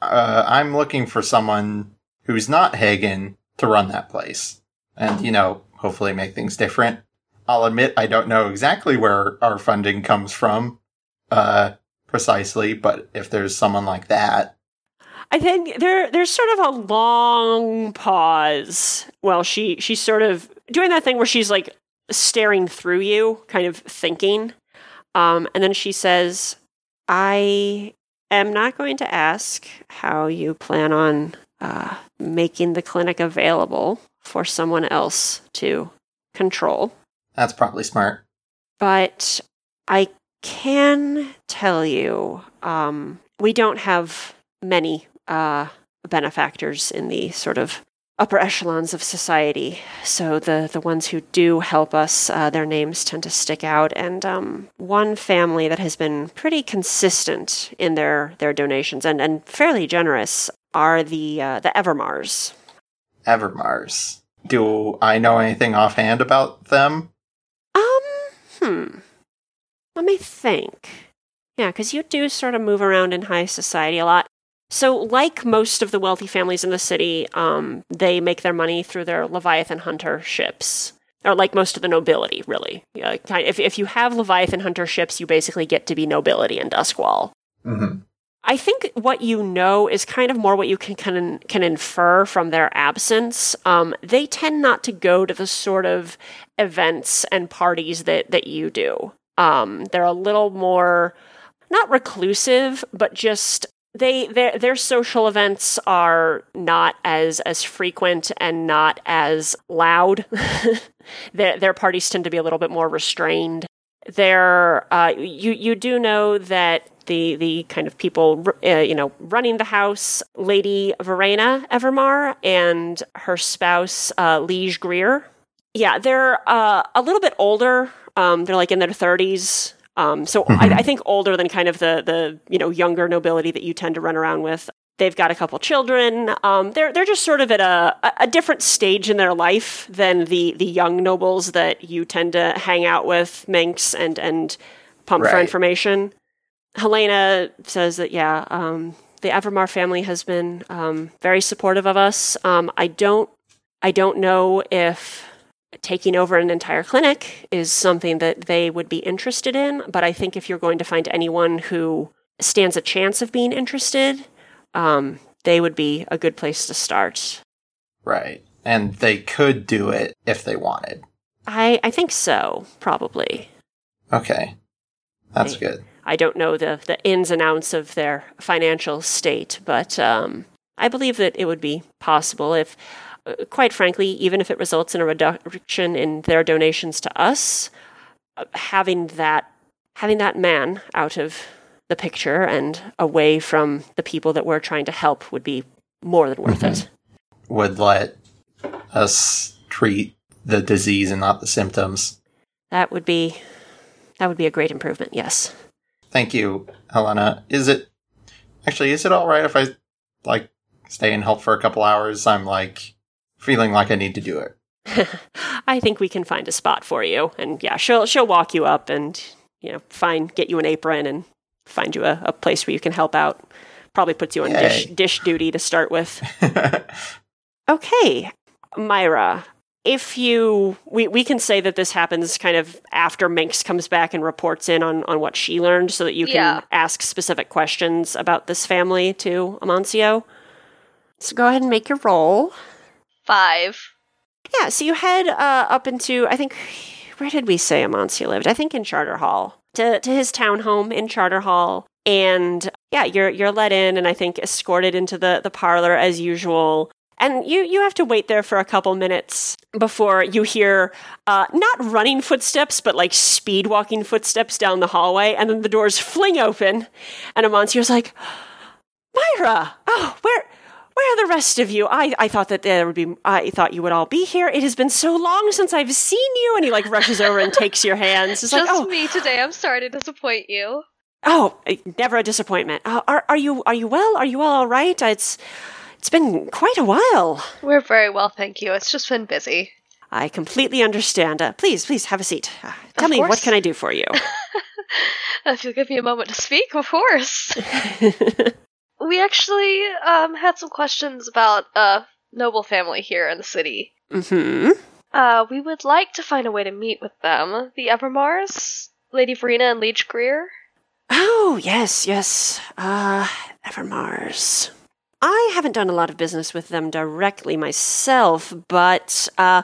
uh, I'm looking for someone who's not Hagen to run that place, and you know, hopefully make things different. I'll admit I don't know exactly where our funding comes from, uh, precisely, but if there's someone like that, I think there there's sort of a long pause Well, she she's sort of doing that thing where she's like staring through you, kind of thinking. Um, and then she says, I am not going to ask how you plan on uh, making the clinic available for someone else to control. that's probably smart. but I can tell you um, we don't have many uh, benefactors in the sort of upper echelons of society. So the the ones who do help us, uh, their names tend to stick out. And um, one family that has been pretty consistent in their their donations and, and fairly generous are the uh, the Evermars. Evermars. Do I know anything offhand about them? Um, hmm. Let me think. Yeah, because you do sort of move around in high society a lot. So, like most of the wealthy families in the city, um, they make their money through their Leviathan Hunter ships. Or like most of the nobility, really. Yeah, if, if you have Leviathan Hunter ships, you basically get to be nobility in Duskwall. Mm-hmm. I think what you know is kind of more what you can can, can infer from their absence. Um, they tend not to go to the sort of events and parties that that you do. Um, they're a little more not reclusive, but just they their their social events are not as as frequent and not as loud. <laughs> their their parties tend to be a little bit more restrained. There, uh, you you do know that the the kind of people uh, you know running the house, Lady Verena Evermar and her spouse uh, Liege Greer. Yeah, they're uh, a little bit older. Um, they're like in their thirties. Um, so I, I think older than kind of the the you know younger nobility that you tend to run around with. They've got a couple children. Um, they're they're just sort of at a, a different stage in their life than the the young nobles that you tend to hang out with, Minx and and pump for information. Helena says that yeah, um, the Evermar family has been um, very supportive of us. Um, I don't I don't know if taking over an entire clinic is something that they would be interested in, but I think if you're going to find anyone who stands a chance of being interested, um, they would be a good place to start. Right. And they could do it if they wanted. I, I think so, probably. Okay. That's Okay. good. I don't know the, the ins and outs of their financial state, but um, I believe that it would be possible if uh, quite frankly, even if it results in a reduction in their donations to us, uh, having that having that man out of the picture and away from the people that we're trying to help would be more than worth it. Mm-hmm. Would let us treat the disease and not the symptoms. That would be that would be a great improvement. Yes. Thank you, Helena. Is it actually is it all right if I like stay and help for a couple hours? I'm like feeling like I need to do it. <laughs> I think we can find a spot for you, and yeah, she'll she'll walk you up and you know find get you an apron and find you a, a place where you can help out. Probably puts you on dish dish duty to start with. <laughs> okay, Myra, if you we, we can say that this happens kind of after Minx comes back and reports in on, on what she learned so that you can Yeah. ask specific questions about this family to Amancio. So go ahead and make your roll. Five. Yeah, so you head uh, up into I think where did we say Amancio lived? I think in Charter Hall. To to his townhome in Charter Hall. And yeah, you're you're let in and I think escorted into the, the parlor as usual. And you, you have to wait there for a couple minutes before you hear uh, not running footsteps, but like speed walking footsteps down the hallway. And then the doors fling open, and Amancio's like, Myra, oh, where, where are the rest of you? I, I thought that there would be, I thought you would all be here. It has been so long since I've seen you. And he like rushes over and takes your hands. It's like, oh, me today. I'm sorry to disappoint you. oh, never a disappointment. Uh, are, are you, are you well? Are you all all right? It's, it's been quite a while. We're very well, thank you. It's just been busy. I completely understand. Uh, please, please have a seat. Uh, tell me, what can I do for you? <laughs> If you'll give me a moment to speak, of course. <laughs> we actually um, had some questions about a noble family here in the city. hmm Uh, we would like to find a way to meet with them. The Evermars, Lady Verena and Liege Greer. Oh, yes, yes. Uh, Evermars. I haven't done a lot of business with them directly myself, but, uh,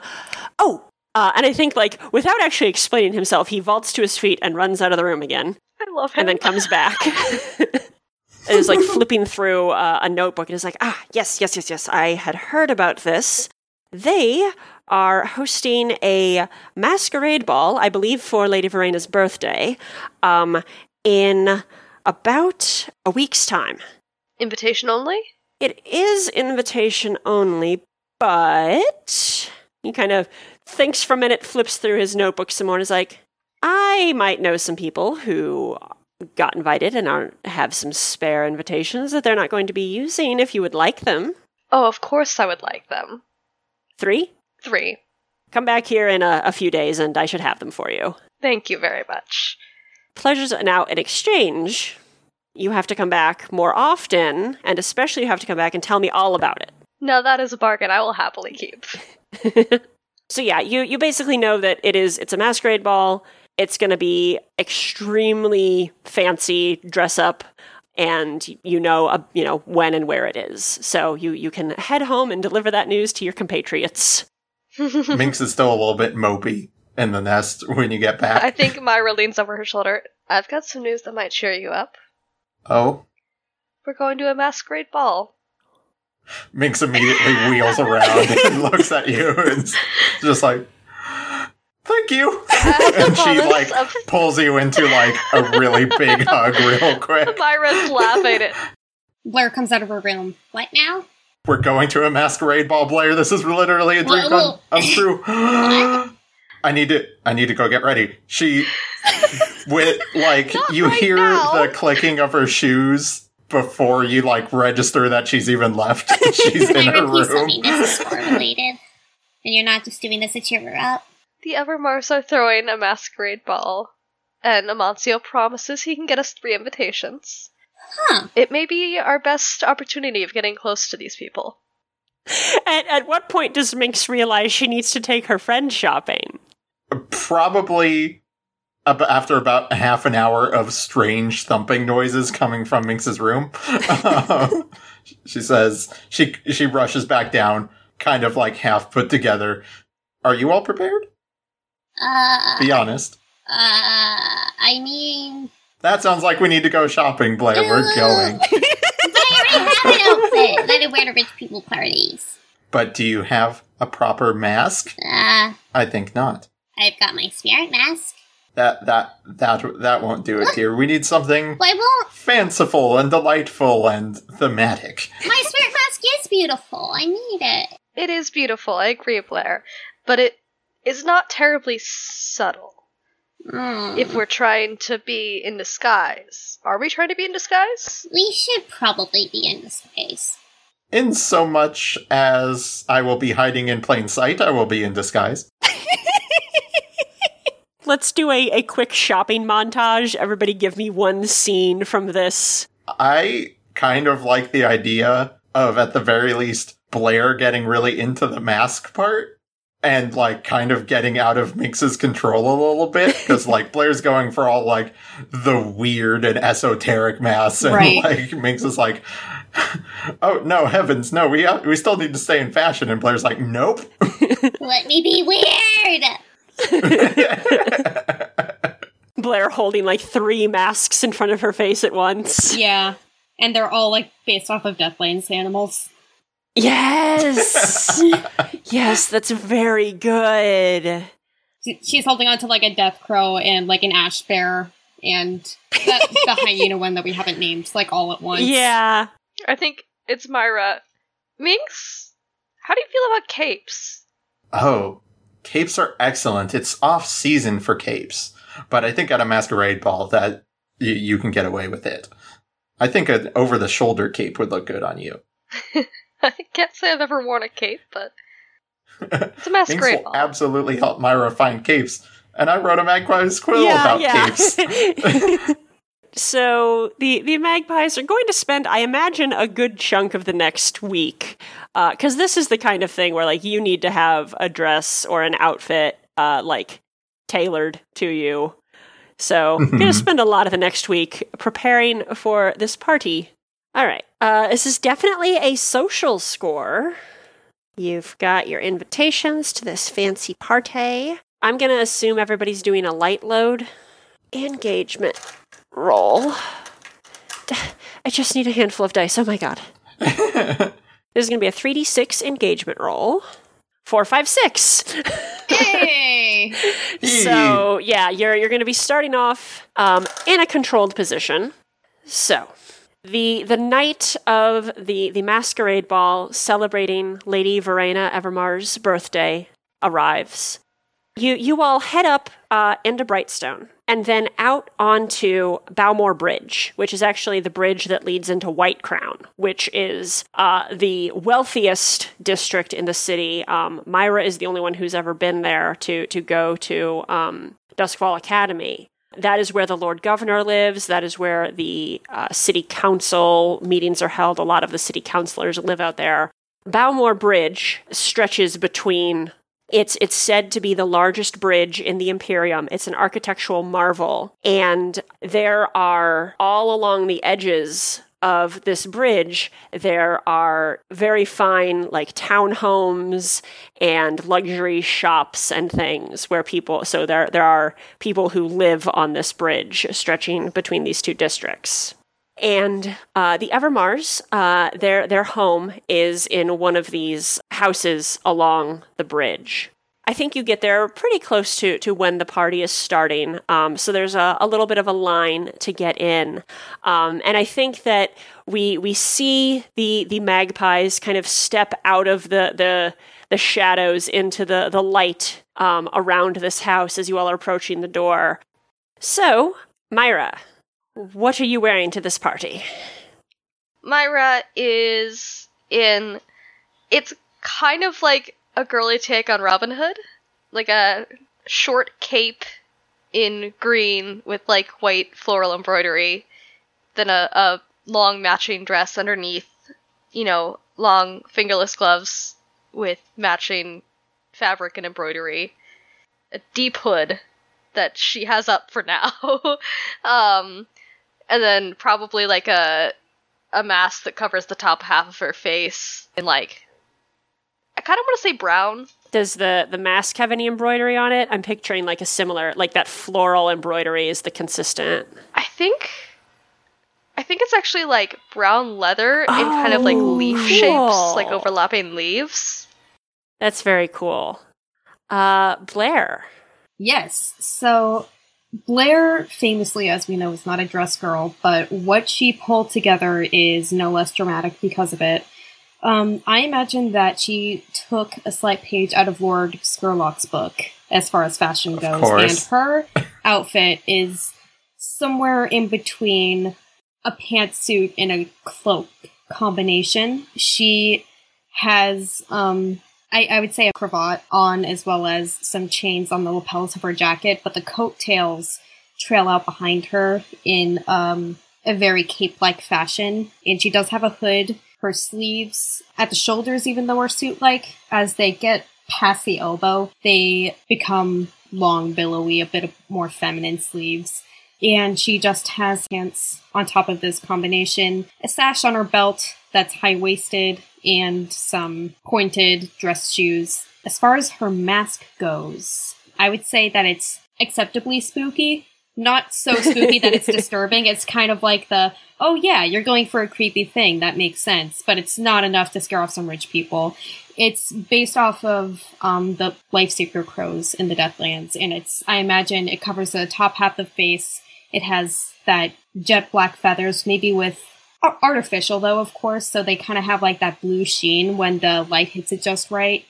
oh, uh, and I think, like, without actually explaining himself, he vaults to his feet and runs out of the room again, I love him. and then comes back. <laughs> <laughs> and is like <laughs> flipping through uh, a notebook and is like, ah, yes, yes, yes, yes, I had heard about this. They are hosting a masquerade ball, I believe, for Lady Verena's birthday, um, in about a week's time. Invitation only? It is invitation only, but he kind of thinks for a minute, flips through his notebook some more, and is like, I might know some people who got invited and are, have some spare invitations that they're not going to be using if you would like them. Oh, of course I would like them. Three? Three. Come back here in a, a few days and I should have them for you. Thank you very much. Pleasures are now in exchange. You have to come back more often, and especially you have to come back and tell me all about it. Now that is a bargain I will happily keep. <laughs> So yeah, you you basically know that it is it's a masquerade ball. It's going to be extremely fancy dress up and you know uh, you know when and where it is. So you you can head home and deliver that news to your compatriots. <laughs> Minx is still a little bit mopey in the nest when you get back. I think Myra leans over her shoulder. I've got some news that might cheer you up. oh, We're going to a masquerade ball. Minx immediately wheels around and <laughs> looks at you and is <laughs> just like, "Thank you," <laughs> and she like pulls you into like a really big hug real quick. <laughs> Myra's laughing at Blair comes out of her room. What now? We're going to a masquerade ball, Blair. This is literally a dream Whoa, come, come true. <laughs> <gasps> I need to. I need to go get ready. She, with like Not you right hear now. the clicking of her shoes before you like register that she's even left. she's in her room. me this is sport related. And you're not just doing this to cheer her up. The Evermars are throwing a masquerade ball, and Amancio promises he can get us three invitations. Huh. It may be our best opportunity of getting close to these people. At at what point does Minx realize she needs to take her friend shopping? Probably ab- after about half an hour of strange thumping noises coming from Minx's room. Um, <laughs> she says she she rushes back down, kind of like half put together. Are you all prepared? Uh, Be honest. uh, I mean, That sounds like we need to go shopping, Blair. We're going. <laughs> but I already have an outfit that I wear to rich people parties. But do you have a proper mask? Uh, I think not. I've got my spirit mask. That that that that won't do it, dear. We need something Why won't fanciful and delightful and thematic. my spirit mask is beautiful? I need it. It is beautiful, I agree, Blair, but it is not terribly subtle. Mm. If we're trying to be in disguise, are we trying to be in disguise? we should probably be in disguise. In so much as I will be hiding in plain sight, I will be in disguise. <laughs> Let's do a, a quick shopping montage. Everybody give me one scene from this. I kind of like the idea of, at the very least, Blair getting really into the mask part and, like, kind of getting out of Minx's control a little bit. Because, like, Blair's going for all, like, the weird and esoteric masks. And, Right. like, Minx is like, oh, no, heavens, no, we, have, we still need to stay in fashion. And Blair's like, nope. <laughs> Let me be weird. <laughs> Blair holding like three masks in front of her face at once. Yeah. And they're all like based off of Deathlands animals. Yes! yes, that's very good. She's holding on to like a death crow and like an ash bear and the, the <laughs> hyena one that we haven't named, like all at once. Yeah. I think it's Myra. Minx, how do you feel about capes? Oh, capes are excellent. It's off season for capes, but I think at a masquerade ball that y- you can get away with it. I think an over the shoulder cape would look good on you. <laughs> <laughs> I can't say I've ever worn a cape, but <laughs> it's a Things masquerade will ball. absolutely help Myra find capes. And I wrote a Magpie's Quill about capes. <laughs> so the the magpies are going to spend, I imagine, a good chunk of the next week, because this is the kind of thing where like you need to have a dress or an outfit uh, like tailored to you. So you're going to spend a lot of the next week preparing for this party. All right, uh, this is definitely a social score. You've got your invitations to this fancy party. I'm going to assume everybody's doing a light load engagement roll. I just need a handful of dice. Oh my god. <laughs> this is going to be a 3d6 engagement roll. Four, five, six. Hey! <laughs> so yeah, you're you're going to be starting off um, in a controlled position. So the the night of the the masquerade ball celebrating Lady Verena Evermar's birthday arrives. You you all head up uh, into Brightstone and then out onto Bowmore Bridge, which is actually the bridge that leads into White Crown, which is uh, the wealthiest district in the city. Um, Myra is the only one who's ever been there to to go to um, Duskfall Academy. That is where the Lord Governor lives. That is where the uh, city council meetings are held. A lot of the city councilors live out there. Bowmore Bridge stretches between it's it's said to be the largest bridge in the Imperium. It's an architectural marvel, and there are all along the edges of this bridge there are very fine like townhomes and luxury shops and things where people so there there are people who live on this bridge stretching between these two districts and uh, the Evermars, uh, their their home is in one of these houses along the bridge. I think you get there pretty close to, to when the party is starting. Um, so there's a, a little bit of a line to get in. Um, and I think that we we see the the magpies kind of step out of the the, the shadows into the, the light um, around this house as you all are approaching the door. So, Myra, what are you wearing to this party? Myra is in. It's kind of like a girly take on Robin Hood, like a short cape in green with like white floral embroidery, then a, a long matching dress underneath, you know, long fingerless gloves with matching fabric and embroidery, a deep hood that she has up for now, <laughs> um, and then probably like a a mask that covers the top half of her face and like kind of want to say brown. Does the the mask have any embroidery on it? I'm picturing like a similar like that floral embroidery is the consistent. I think I think it's actually like brown leather in kind of like Oh, leaf shapes, like overlapping leaves. That's very cool. Uh, Blair. Yes. So Blair, famously, as we know, is not a dress girl, but what she pulled together is no less dramatic because of it. Um, I imagine that she took a slight page out of Lord Scurlock's book as far as fashion goes, and her outfit is somewhere in between a pantsuit and a cloak combination. She has um, I, I would say a cravat on as well as some chains on the lapels of her jacket, but the coattails trail out behind her in um, a very cape like fashion. And she does have a hood. Her sleeves at the shoulders, even though are suit like, as they get past the elbow, they become long, billowy, a bit more feminine sleeves. And she just has pants on top of this combination, a sash on her belt that's high waisted, and some pointed dress shoes. As far as her mask goes, I would say that it's acceptably spooky. Not so spooky that it's <laughs> disturbing. It's kind of like the, oh yeah, you're going for a creepy thing. That makes sense. But it's not enough to scare off some rich people. It's based off of um, the Lifeseeker crows in the Deathlands. And it's, I imagine, it covers the top half of the face. It has that jet black feathers, maybe with artificial though, of course. So they kind of have like that blue sheen when the light hits it just right.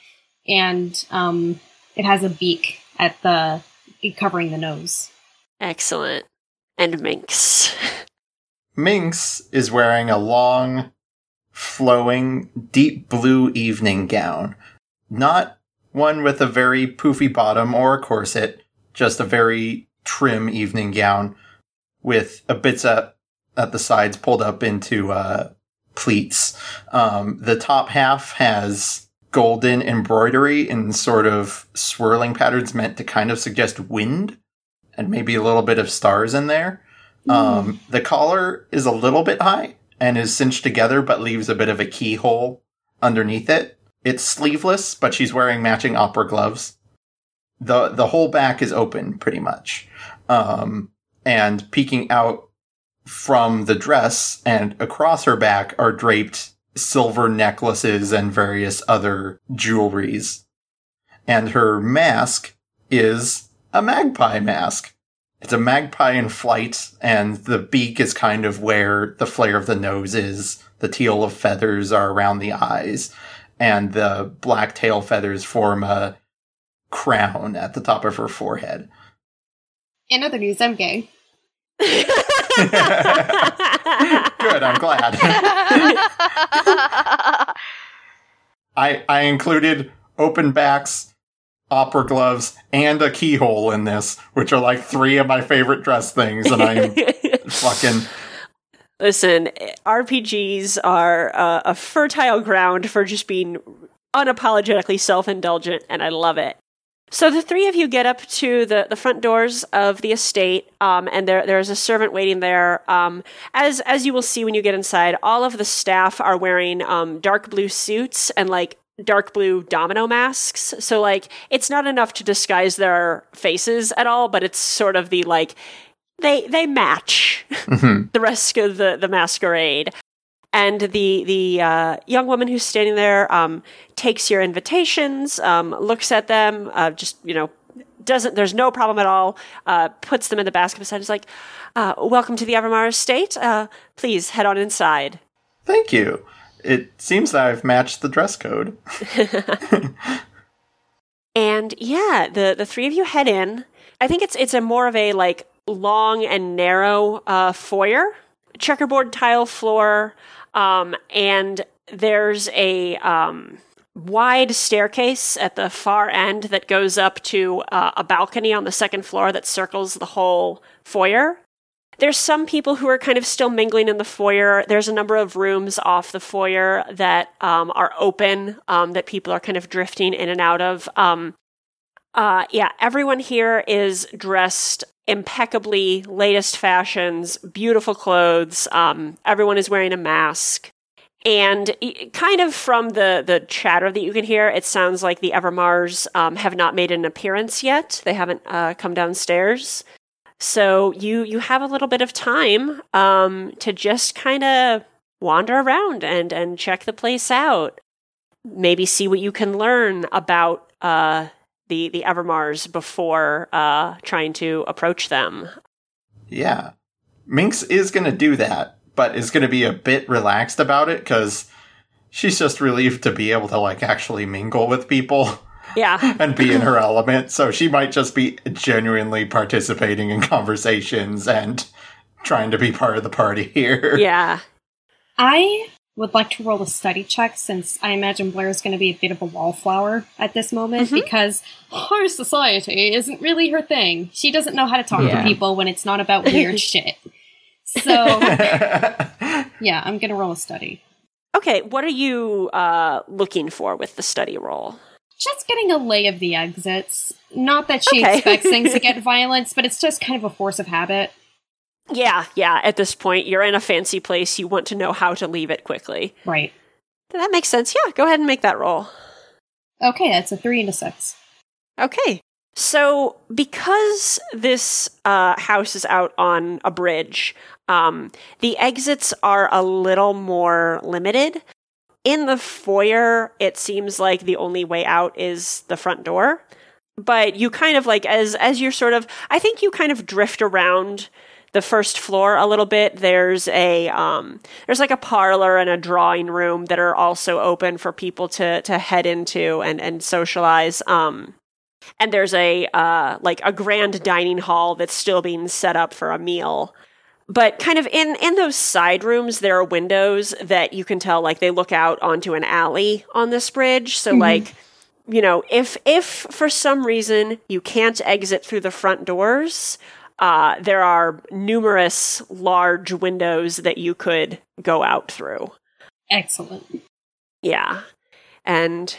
And um, it has a beak at the covering the nose. Excellent. And Minx. Minx is wearing a long, flowing, deep blue evening gown. Not one with a very poofy bottom or a corset, just a very trim evening gown with a bits at, at the sides pulled up into uh, pleats. Um, the top half has golden embroidery in sort of swirling patterns meant to kind of suggest wind and maybe a little bit of stars in there. Um, the collar is a little bit high and is cinched together, but leaves a bit of a keyhole underneath it. It's sleeveless, but she's wearing matching opera gloves. the The whole back is open, pretty much, um, and peeking out from the dress and across her back are draped silver necklaces and various other jewelries. And her mask is a magpie mask. It's a magpie in flight, and the beak is kind of where the flare of the nose is. The teal of feathers are around the eyes, and the black tail feathers form a crown at the top of her forehead. In other news, I'm gay. <laughs> Good, I'm glad. <laughs> I I included open backs, opera gloves, and a keyhole in this, which are like three of my favorite dress things, and I'm <laughs> fucking Listen, RPGs are uh, a fertile ground for just being unapologetically self indulgent, and I love it. So the three of you get up to the, the front doors of the estate, um, and there there's a servant waiting there. Um, as as you will see when you get inside, all of the staff are wearing um, dark blue suits and like dark blue domino masks. So like it's not enough to disguise their faces at all, but it's sort of the like they they match <laughs> the rest of the the masquerade. And the the uh, young woman who's standing there um, takes your invitations, um, looks at them, uh, just you know, doesn't. There's no problem at all. Uh, puts them in the basket beside. Is like, uh, "Welcome to the Evermar Estate. Uh, please head on inside." thank you. It seems that I've matched the dress code. <laughs> <laughs> And yeah, the the three of you head in. I think it's it's a more of a like long and narrow uh, foyer, checkerboard tile floor, um, and there's a um, wide staircase at the far end that goes up to uh, a balcony on the second floor that circles the whole foyer. There's some people who are kind of still mingling in the foyer. There's a number of rooms off the foyer that um, are open um, that people are kind of drifting in and out of. Um, uh, yeah, everyone here is dressed impeccably, latest fashions, beautiful clothes. Um, everyone is wearing a mask. And kind of from the, the chatter that you can hear, it sounds like the Evermars um, have not made an appearance yet. They haven't uh, come downstairs. So you you have a little bit of time um, to just kind of wander around and and check the place out. Maybe see what you can learn about uh, the the Evermars before uh, trying to approach them. Yeah. Minx is going to do that, but is going to be a bit relaxed about it because she's just relieved to be able to, like, actually mingle with people <laughs> Yeah. <laughs> and be in her element. So she might just be genuinely participating in conversations and trying to be part of the party here. Yeah. I would like to roll a study check since I imagine Blair is going to be a bit of a wallflower at this moment Mhm. because her society isn't really her thing. She doesn't know how to talk Yeah. to people when it's not about weird <laughs> shit. So, <laughs> yeah, I'm going to roll a study. Okay. What are you uh, looking for with the study roll? Just getting a lay of the exits. Not that she Okay. expects things to get <laughs> violence, but it's just kind of a force of habit. Yeah. Yeah. At this point, you're in a fancy place. You want to know how to leave it quickly. Right. That makes sense. Yeah. Go ahead and make that roll. Okay, that's a three and a six. Okay. So, because this uh, house is out on a bridge, um, the exits are a little more limited. In the foyer, it seems like the only way out is the front door. But you kind of like as as you're sort of, I think you kind of drift around the first floor a little bit. There's a um, there's like a parlor and a drawing room that are also open for people to to head into and and socialize. Um, and there's a uh, like a grand dining hall that's still being set up for a meal but kind of in in those side rooms there are windows that you can tell like they look out onto an alley on this bridge so like you know if if for some reason you can't exit through the front doors uh, there are numerous large windows that you could go out through Excellent. yeah. And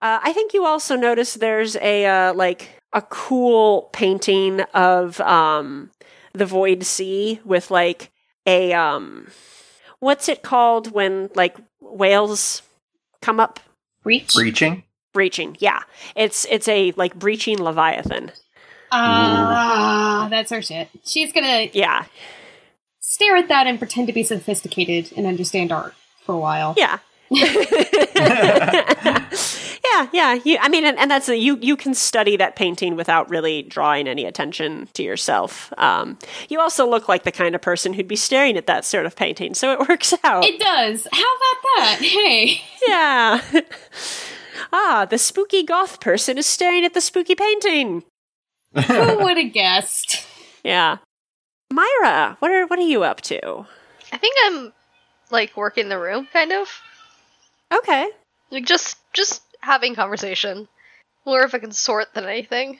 uh, I think you also notice there's a uh, like a cool painting of um the void sea with like a um what's it called when like whales come up Reach? Breaching? breaching. Yeah. It's it's a like breaching leviathan. Ah, that's her shit. She's gonna Yeah. stare at that and pretend to be sophisticated and understand art for a while. Yeah. <laughs> <laughs> <laughs> yeah, yeah. You, I mean, and, and that's a, you. You can study that painting without really drawing any attention to yourself. Um, you also look like the kind of person who'd be staring at that sort of painting, so it <laughs> works out. It does. How about that? Hey. yeah. <laughs> ah, the spooky goth person is staring at the spooky painting. Who would have guessed? Yeah. Myra, what are what are you up to? I think I'm like working the room, kind of Okay. like just just having conversation, more of a consort than anything.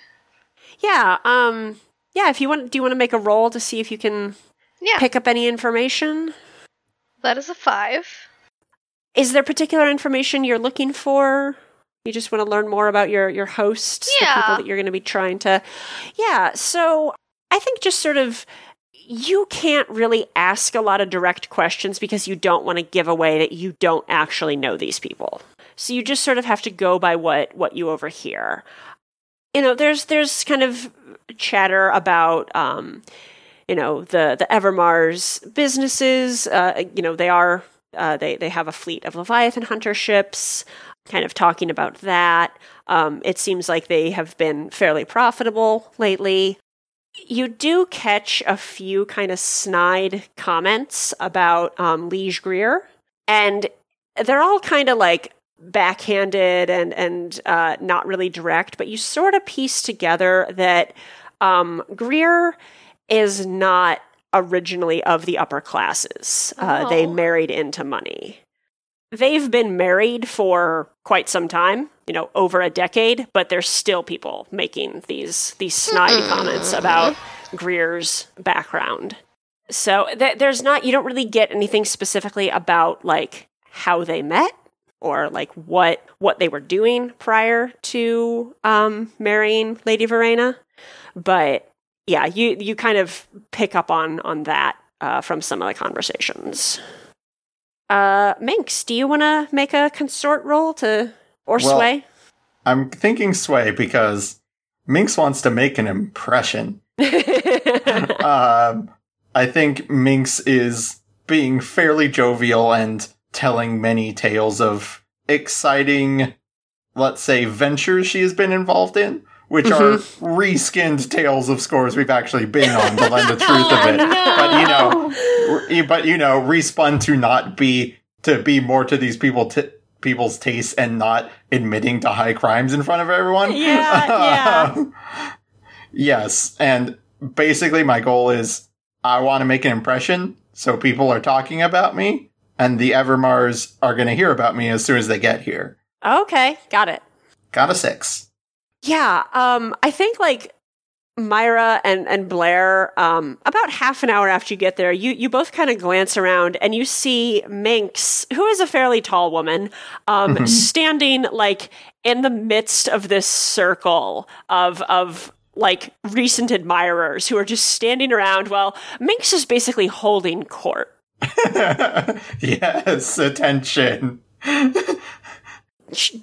Yeah. Um. Yeah. If you want, do you want to make a roll to see if you can Yeah, pick up any information? that is a five. Is there particular information you're looking for? You just want to learn more about your your hosts, the people that you're going to be trying to. Yeah. So I think just sort of you can't really ask a lot of direct questions because you don't want to give away that you don't actually know these people. So you just sort of have to go by what what you overhear. You know, there's there's kind of chatter about um, you know the the Evermars businesses. Uh, you know, they are uh, they they have a fleet of Leviathan hunter ships. Kind of talking about that. Um, it seems like they have been fairly profitable lately. You do catch a few kind of snide comments about um, Liege Greer, and they're all kind of like backhanded and and uh, not really direct. But you sort of piece together that um, Greer is not originally of the upper classes. Uh, They Oh. married into money. They've been married for quite some time, you know, over a decade, but there's still people making these these snide comments about Greer's background. So th- there's not you don't really get anything specifically about like how they met or like what what they were doing prior to um, marrying Lady Verena, but yeah, you you kind of pick up on on that uh, from some of the conversations. Uh, Minx, do you want to make a consort roll to or Well- sway? I'm thinking sway because Minx wants to make an impression. <laughs> um, I think Minx is being fairly jovial and telling many tales of exciting, let's say, ventures she has been involved in, which are mm-hmm. reskinned tales of scores we've actually been on to lend the <laughs> truth of it. Oh, but you know, but you know, respun to not be to be more to these people t- people's tastes and not admitting to high crimes in front of everyone. Yeah, yeah. <laughs> yes, and basically my goal is I want to make an impression so people are talking about me and the Evermars are going to hear about me as soon as they get here. Okay, got it. Got a 6. Yeah, um, I think like Myra and, and Blair, um, about half an hour after you get there, you, you both kind of glance around and you see Minx, who is a fairly tall woman, um, standing like in the midst of this circle of of like recent admirers who are just standing around while Minx is basically holding court. <laughs> yes, attention.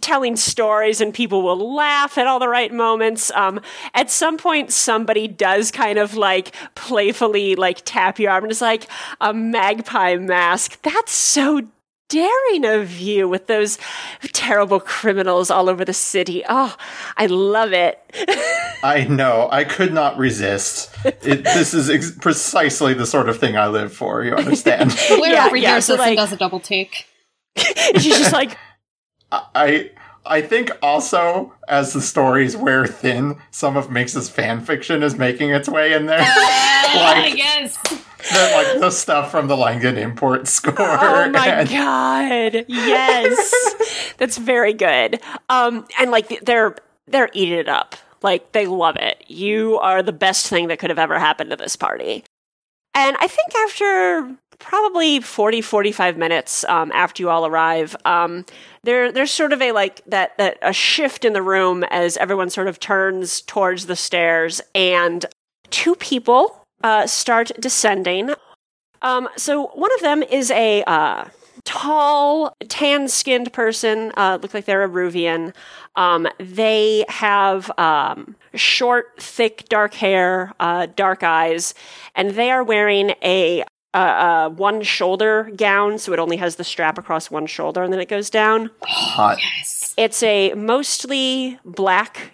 telling stories and people will laugh at all the right moments. Um, at some point, somebody does kind of like playfully like tap your arm and is like a magpie mask. That's so daring of you with those terrible criminals all over the city. Oh, I love it. <laughs> I know. I could not resist. It, this is ex- precisely the sort of thing I live for. You understand? <laughs> Blair Yeah, over yeah, here so, so like- does a double take. <laughs> She's just like, I I think also as the stories wear thin, some of Minx's fan fiction is making its way in there. I like, guess. The, like the stuff from the Langdon import score. Oh my and- god! Yes, <laughs> that's very good. Um, and like they're they're eating it up. Like they love it. You are the best thing that could have ever happened to this party. And I think after probably 40 45 minutes um, after you all arrive um, there there's sort of a like that that a shift in the room as everyone sort of turns towards the stairs and two people uh, start descending um, so one of them is a uh, tall, tan-skinned person. Uh, look like they're an Iruvian. Um, they have um, short, thick, dark hair, uh, dark eyes, and they are wearing a uh, uh, one shoulder gown, so it only has the strap across one shoulder, and then it goes down. Hot. Yes. It's a mostly black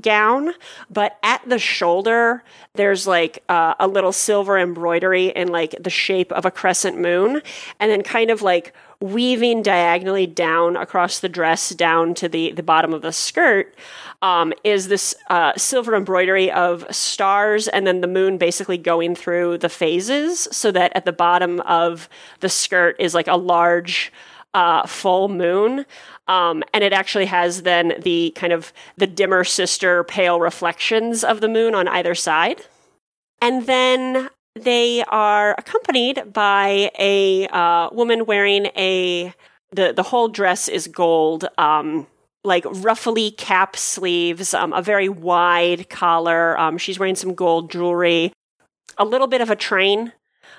gown, but at the shoulder, there's like uh, a little silver embroidery in like the shape of a crescent moon, and then kind of like weaving diagonally down across the dress down to the, the bottom of the skirt um, is this uh, silver embroidery of stars and then the moon basically going through the phases so that at the bottom of the skirt is like a large uh, full moon. Um, and it actually has then the kind of the dimmer sister pale reflections of the moon on either side. And then they are accompanied by a uh, woman wearing a the the whole dress is gold, um, like ruffly cap sleeves, um, a very wide collar. Um, she's wearing some gold jewelry, a little bit of a train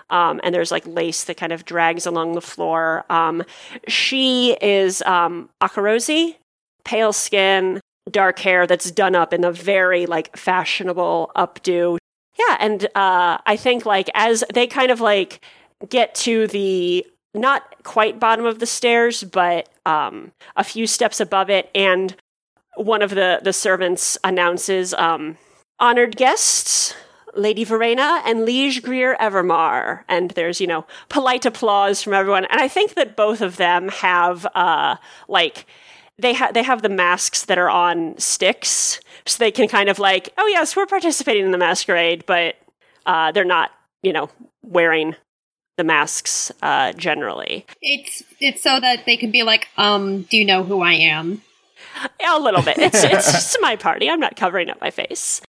um, and there's like lace that kind of drags along the floor. Um, she is um, Akorosi, pale skin, dark hair that's done up in a very like fashionable updo. Yeah, and uh, I think like as they kind of like get to the not quite bottom of the stairs, but um, a few steps above it, and one of the the servants announces, um, "Honored guests." Lady Verena and Liege Greer Evermar. And there's, you know, polite applause from everyone. And I think that both of them have, uh, like, they, ha- they have the masks that are on sticks. So they can kind of like, oh, yes, we're participating in the masquerade, but uh, they're not, you know, wearing the masks uh, generally. It's it's so that they can be like, um, do you know who I am? A little bit. It's, it's just my party. I'm not covering up my face.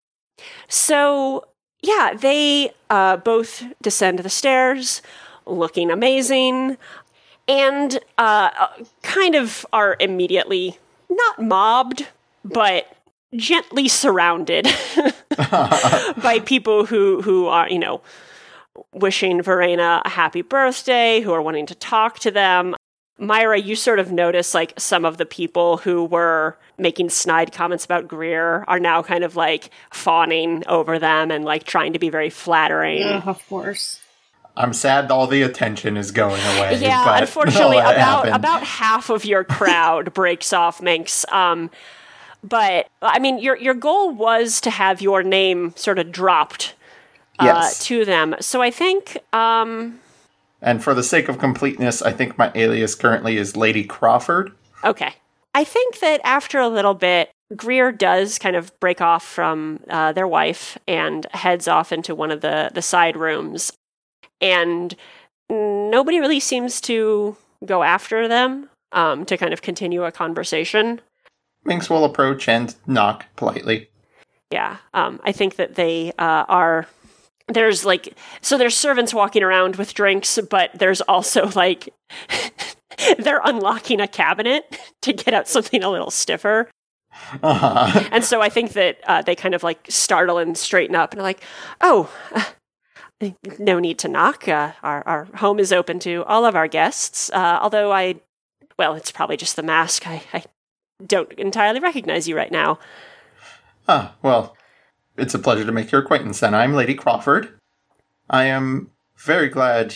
So yeah, they uh, both descend the stairs, looking amazing, and uh, kind of are immediately not mobbed, but gently surrounded <laughs> by people who who are you know wishing Verena a happy birthday, who are wanting to talk to them. Myra, you sort of notice like some of the people who were making snide comments about Greer are now kind of like fawning over them and like trying to be very flattering. Ugh, of course. I'm sad all the attention is going away. Yeah, but <laughs> unfortunately, I'll let it about happen. about half of your crowd <laughs> breaks off Minx. Um, but I mean, your your goal was to have your name sort of dropped uh, yes. to them. So I think, um, And for the sake of completeness, I think my alias currently is Lady Crawford. okay, I think that after a little bit. Greer does kind of break off from uh, their wife and heads off into one of the, the side rooms. And nobody really seems to go after them um, to kind of continue a conversation. Minx will approach and knock politely. Yeah, um, I think that they uh, are. There's like so there's servants walking around with drinks, but there's also like <laughs> they're unlocking a cabinet <laughs> to get out something a little stiffer, Uh-huh. <laughs> and so I think that uh, they kind of like startle and straighten up and are like, "Oh, uh, no need to knock. Uh, our our home is open to all of our guests. Uh, although I, well, it's probably just the mask. I, I don't entirely recognize you right now." Ah, well, it's a pleasure to make your acquaintance then. I'm Lady Crawford. I am very glad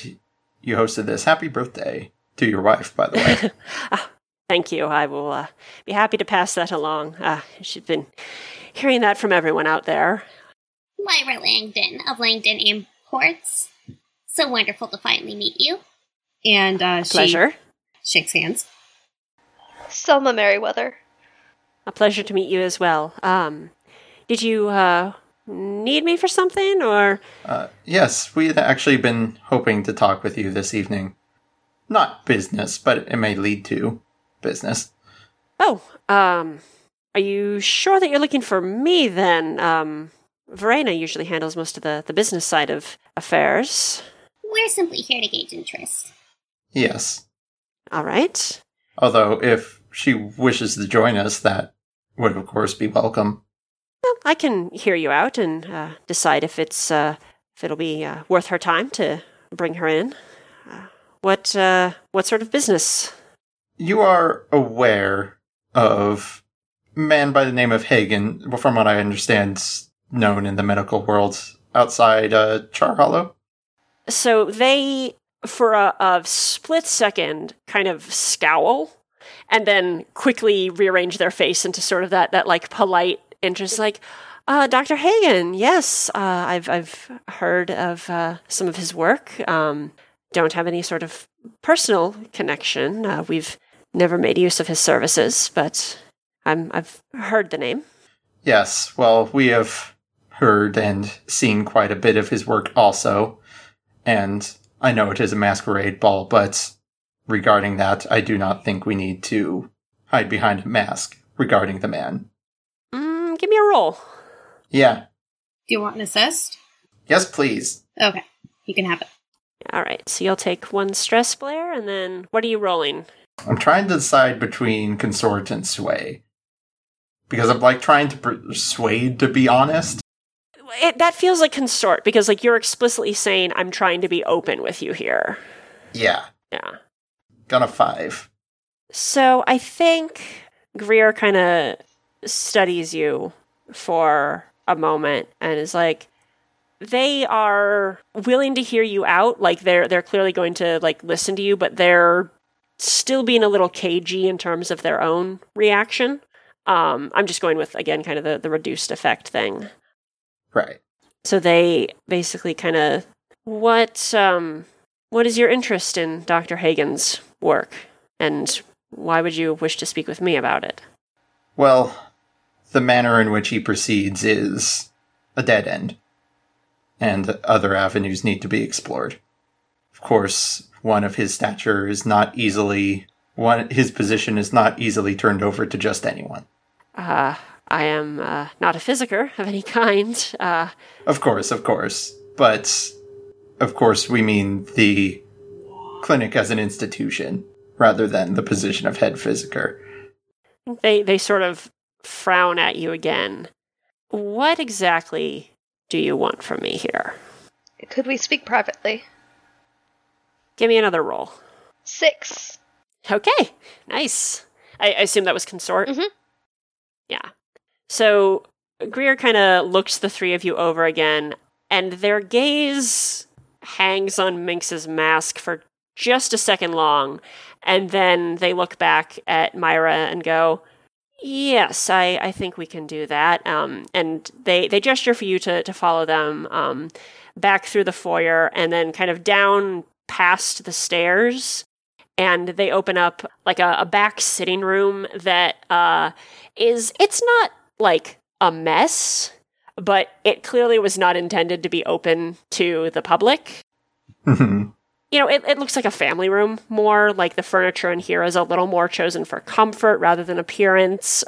you hosted this. Happy birthday to your wife, by the way. <laughs> Thank you. I will uh, be happy to pass that along. Uh, she's been hearing that from everyone out there. Lyra Langdon of Langdon Imports. So wonderful to finally meet you. And uh, she Pleasure. shakes hands. Selma Merriweather. A pleasure to meet you as well. Um, did you uh, need me for something, or Uh, yes, we had actually been hoping to talk with you this evening. Not business, but it may lead to business. oh, um, are you sure that you're looking for me? Then, um, Verena usually handles most of the the business side of affairs. We're simply here to gauge interest. Yes. All right. Although, if she wishes to join us, that would, of course, be welcome. Well, I can hear you out and uh, decide if it's uh, if it'll be uh, worth her time to bring her in. Uh, what uh, what sort of business? You are aware of a man by the name of Hagen, well, from what I understand, known in the medical world outside uh, Charhollow. So they, for a, a split second, kind of scowl, and then quickly rearrange their face into sort of that that like polite interest, like. Uh, Dr. Hagen, yes, uh, I've I've heard of uh, some of his work. Um, don't have any sort of personal connection. Uh, we've never made use of his services, but I'm I've heard the name. Yes, well, we have heard and seen quite a bit of his work also, and I know it is a masquerade ball, but regarding that, I do not think we need to hide behind a mask regarding the man. Mm, give me a roll. Yeah. Do you want an assist? Yes, please. Okay, you can have it. All right, so you'll take one stress, Blair, and then what are you rolling? I'm trying to decide between consort and sway. Because I'm like trying to persuade to be honest. It, that feels like consort because like you're explicitly saying I'm trying to be open with you here. Yeah. Yeah. Got a five. So I think Greer kind of studies you for a moment and is like they are willing to hear you out. Like they're they're clearly going to like listen to you but they're still being a little cagey in terms of their own reaction. Um i'm just going with again kind of the, the reduced effect thing. Right. so they basically kind of what um what is your interest in dr hagen's work? And why would you wish to speak with me about it? Well, the manner in which he proceeds is a dead end, and other avenues need to be explored. Of course, one of his stature is not easily one his position is not easily turned over to just anyone. Uh, I am uh, not a physiker of any kind. Uh, Of course, of course, but of course we mean the clinic as an institution rather than the position of head physiker. they they sort of frown at you again. What exactly do you want from me here? Could we speak privately? Give me another roll. Six. Okay, nice. I, I assume that was consort. Mhm. Yeah. So Greer kind of looks the three of you over again, and their gaze hangs on Minx's mask for just a second long, and then they look back at Myra and go, "Yes, I, I think we can do that." Um, and they they gesture for you to to follow them um, back through the foyer, and then kind of down past the stairs and they open up like a, a back sitting room that uh, is it's not like a mess but it clearly was not intended to be open to the public Mhm. You know it, it looks like a family room more like the furniture in here is a little more chosen for comfort rather than appearance.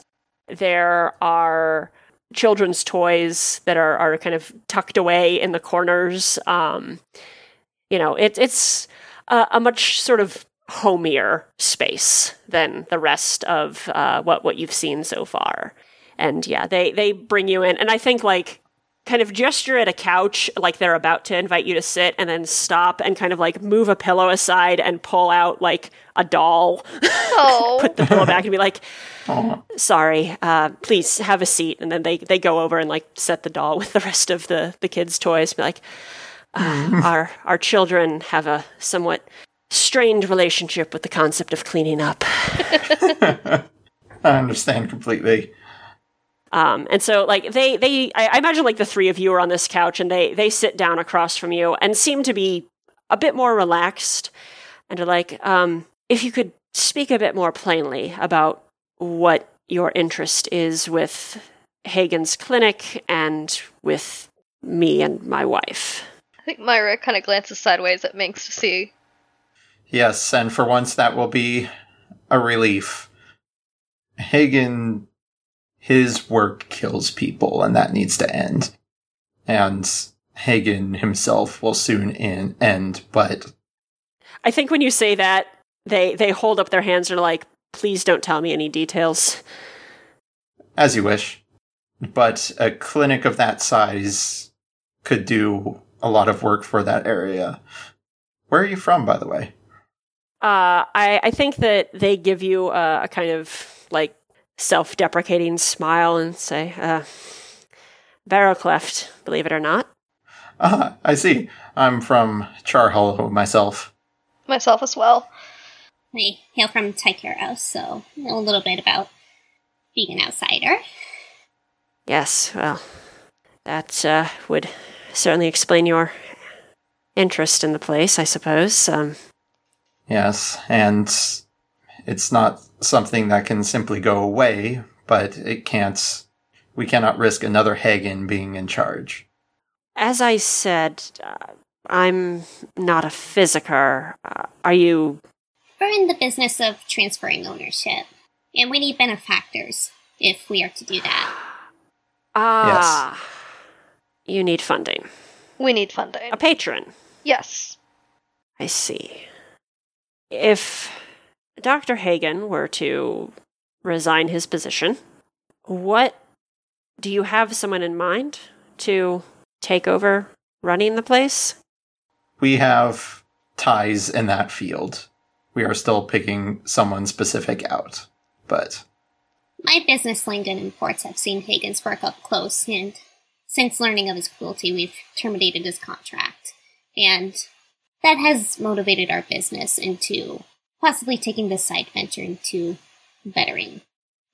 There are children's toys that are, are kind of tucked away in the corners. Um, you know it, it's a, a much sort of homier space than the rest of uh, what what you've seen so far. And yeah, they they bring you in, and I think like kind of gesture at a couch like they're about to invite you to sit, and then stop and kind of like move a pillow aside and pull out like a doll, Oh, <laughs> put the pillow back, and be like, Aw. "Sorry, uh, please have a seat." And then they they go over and like set the doll with the rest of the the kids' toys. Be like, uh, "Our our children have a somewhat." strained relationship with the concept of cleaning up. <laughs> I understand completely. Um, and so like they they I, I imagine like the three of you are on this couch and they they sit down across from you and seem to be a bit more relaxed and are like, um, if you could speak a bit more plainly about what your interest is with Hagen's clinic and with me and my wife. I think Myra kind of glances sideways at Minx to see. Yes, and for once that will be a relief. Hagen, his work kills people, and that needs to end. And Hagen himself will soon in, end, but I think when you say that, they they hold up their hands and are like, please don't tell me any details. as you wish. But a clinic of that size could do a lot of work for that area. Where are you from, by the way? Uh, I, I think that they give you a, a kind of like self deprecating smile and say, uh, Barrowcleft, believe it or not. Ah, I see. I'm from Charhollow myself. Myself as well. I hail from Tycheros, so a little bit about being an outsider. Yes, well, that uh, would certainly explain your interest in the place, I suppose. Um, Yes, and it's not something that can simply go away, but it can't. We cannot risk another Hagen being in charge. as I said, uh, I'm not a physiker. Uh, are you We're in the business of transferring ownership, and we need benefactors if we are to do that. Ah. You need funding. We need funding. A patron. Yes. I see. If Dr. Hagen were to resign his position, what do you have someone in mind to take over running the place? We have ties in that field. We are still picking someone specific out, but My business Langdon Imports have seen Hagen's work up close, and since learning of his cruelty, we've terminated his contract. And that has motivated our business into possibly taking this side venture into bettering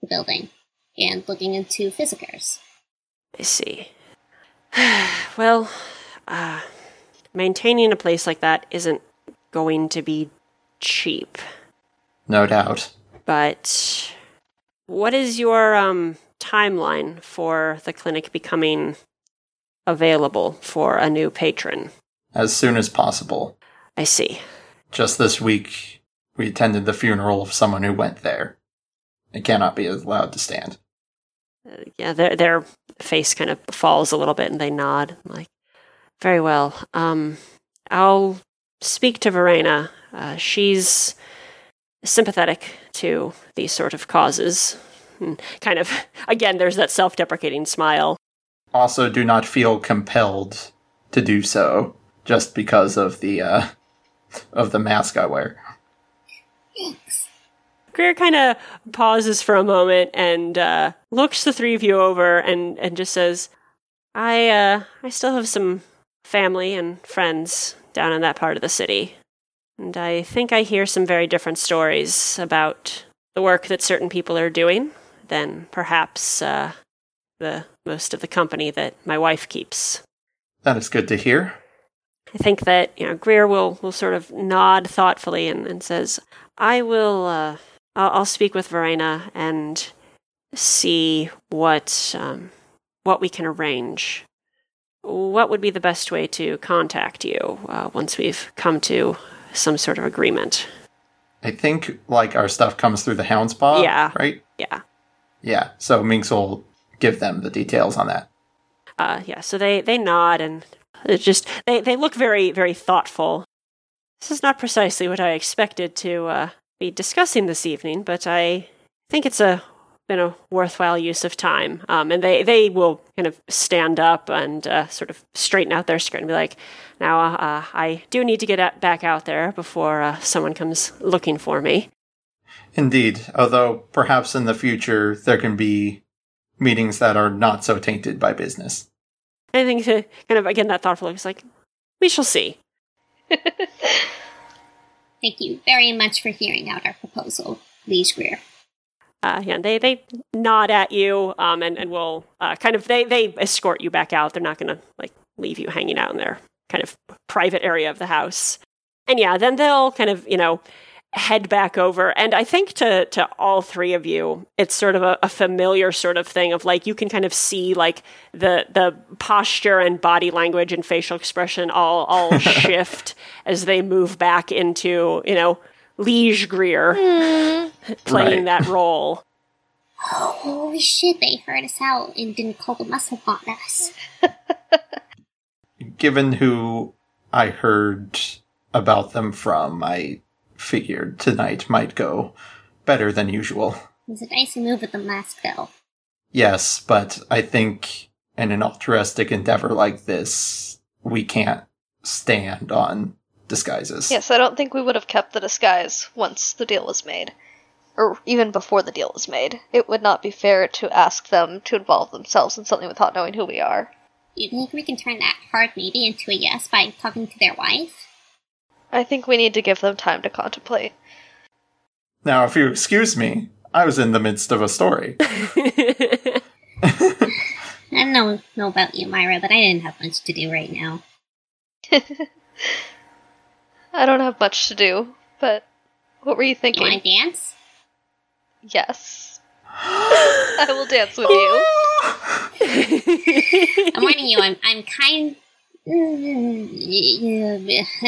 the building and looking into physikers. I see. <sighs> well, uh, maintaining a place like that isn't going to be cheap. no doubt. But what is your um, timeline for the clinic becoming available for a new patron? As soon as possible. I see. Just this week, we attended the funeral of someone who went there. It cannot be allowed to stand. Uh, yeah, their their face kind of falls a little bit, and they nod. like, very well. Um, I'll speak to Verena. Uh, she's sympathetic to these sort of causes. And kind of <laughs> again, there's that self-deprecating smile. Also, do not feel compelled to do so just because of the uh, of the mask I wear. Thanks. Greer kind of pauses for a moment and uh, looks the three of you over and, and just says, I, uh, I still have some family and friends down in that part of the city. And I think I hear some very different stories about the work that certain people are doing than perhaps uh, the most of the company that my wife keeps. That is good to hear. I think that you know Greer will will sort of nod thoughtfully and, and says, "I will. Uh, I'll, I'll speak with Verena and see what um, what we can arrange. What would be the best way to contact you uh, once we've come to some sort of agreement?" I think like our stuff comes through the Hound's Paw. Yeah. Right? Yeah. Yeah. So Minx will give them the details on that. Uh, yeah, so they, they nod and just they, they look very very thoughtful. This is not precisely what I expected to uh, be discussing this evening, but I think it's a been a worthwhile use of time. Um, and they they will kind of stand up and uh, sort of straighten out their skirt and be like, "Now uh, I do need to get at, back out there before uh, someone comes looking for me." Indeed. Although perhaps in the future there can be meetings that are not so tainted by business. I think to kind of again that thoughtful look is like, "We shall see." <laughs> Thank you very much for hearing out our proposal, Liege Greer. uh, yeah, they they nod at you, um, and and will uh, kind of they they escort you back out. They're not going to like leave you hanging out in their kind of private area of the house. And yeah, then they'll kind of you know head back over. And I think to to all three of you, it's sort of a, a familiar sort of thing of like you can kind of see like the the posture and body language and facial expression all all <laughs> shift as they move back into you know Liege Greer hmm. playing Right. that role. Holy shit, they heard us out and didn't call the muscle on us. <laughs> Given who I heard about them from, I figured tonight might go better than usual. It was a dicey move with the mask, though. Yes, but I think in an altruistic endeavor like this, we can't stand on disguises. Yes, I don't think we would have kept the disguise once the deal was made. Or even before the deal was made. It would not be fair to ask them to involve themselves in something without knowing who we are. You think we can turn that hard maybe into a yes by talking to their wife? I think we need to give them time to contemplate. Now, if you excuse me, I was in the midst of a story. I don't know, know about you, Myra, but I didn't have much to do right now. <laughs> I don't have much to do, but what were you thinking? You thinking? want to dance? Yes. <gasps> I will dance with you. I'm warning you, I'm, I'm kind. I'm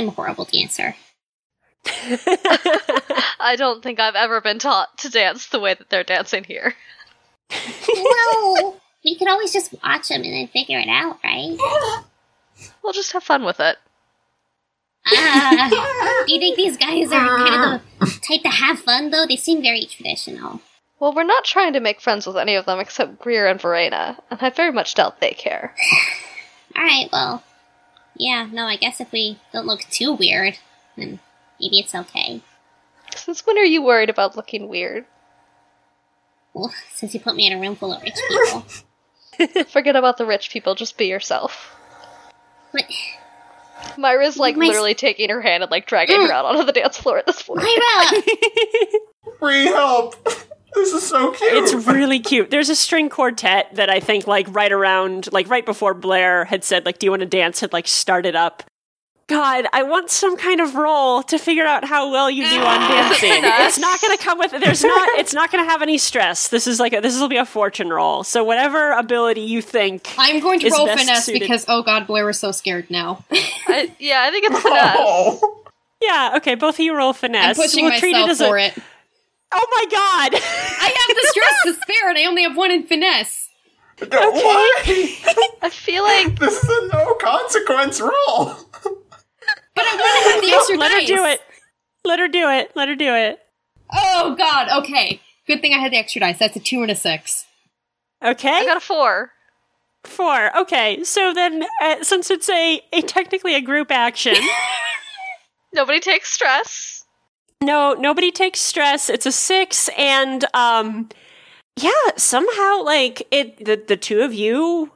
a horrible dancer. <laughs> I don't think I've ever been taught to dance the way that they're dancing here. well, <laughs> we could always just watch them and then figure it out, right? We'll just have fun with it. Uh, do <laughs> you think these guys are kind of the type to have fun, though? They seem very traditional. Well, we're not trying to make friends with any of them except Greer and Verena, and I very much doubt they care. <sighs> Alright, well. Yeah, no, I guess if we don't look too weird, then maybe it's okay. Since when are you worried about looking weird? Well, since you put me in a room full of rich <laughs> people. Forget about the rich people, just be yourself. But, Myra's like My s- literally taking her hand and like dragging her mm. out onto the dance floor at this point. Myra! <laughs> Free help! This is so cute! it's really <laughs> cute. There's a string quartet that I think like right around like right before Blair had said like do you want to dance had like started up. God, I want some kind of role to figure out how well you do on <laughs> dancing. it's not going to come with there's not it's not going to have any stress. This is like a, this will be a fortune roll. So whatever ability you think I'm going to is roll finesse suited. because oh god, Blair is so scared now. <laughs> I, yeah, I think it's finesse. Oh, Yeah, okay, both of you roll finesse. I'm pushing We'll treat myself as a- for it. Oh my god. I have the stress to spare, and I only have one in finesse. no, what? I feel like This is a no consequence roll! But I want to have the extra Let her do it. Let her do it. Let her do it. Oh god. Okay. Good thing I had the extra dice. That's a two and a six. Okay. I got a four. Four. Okay, so then uh, since it's a, a technically a group action, <laughs> Nobody takes stress. No, nobody takes stress. It's a six, and um, yeah, somehow like it. The the two of you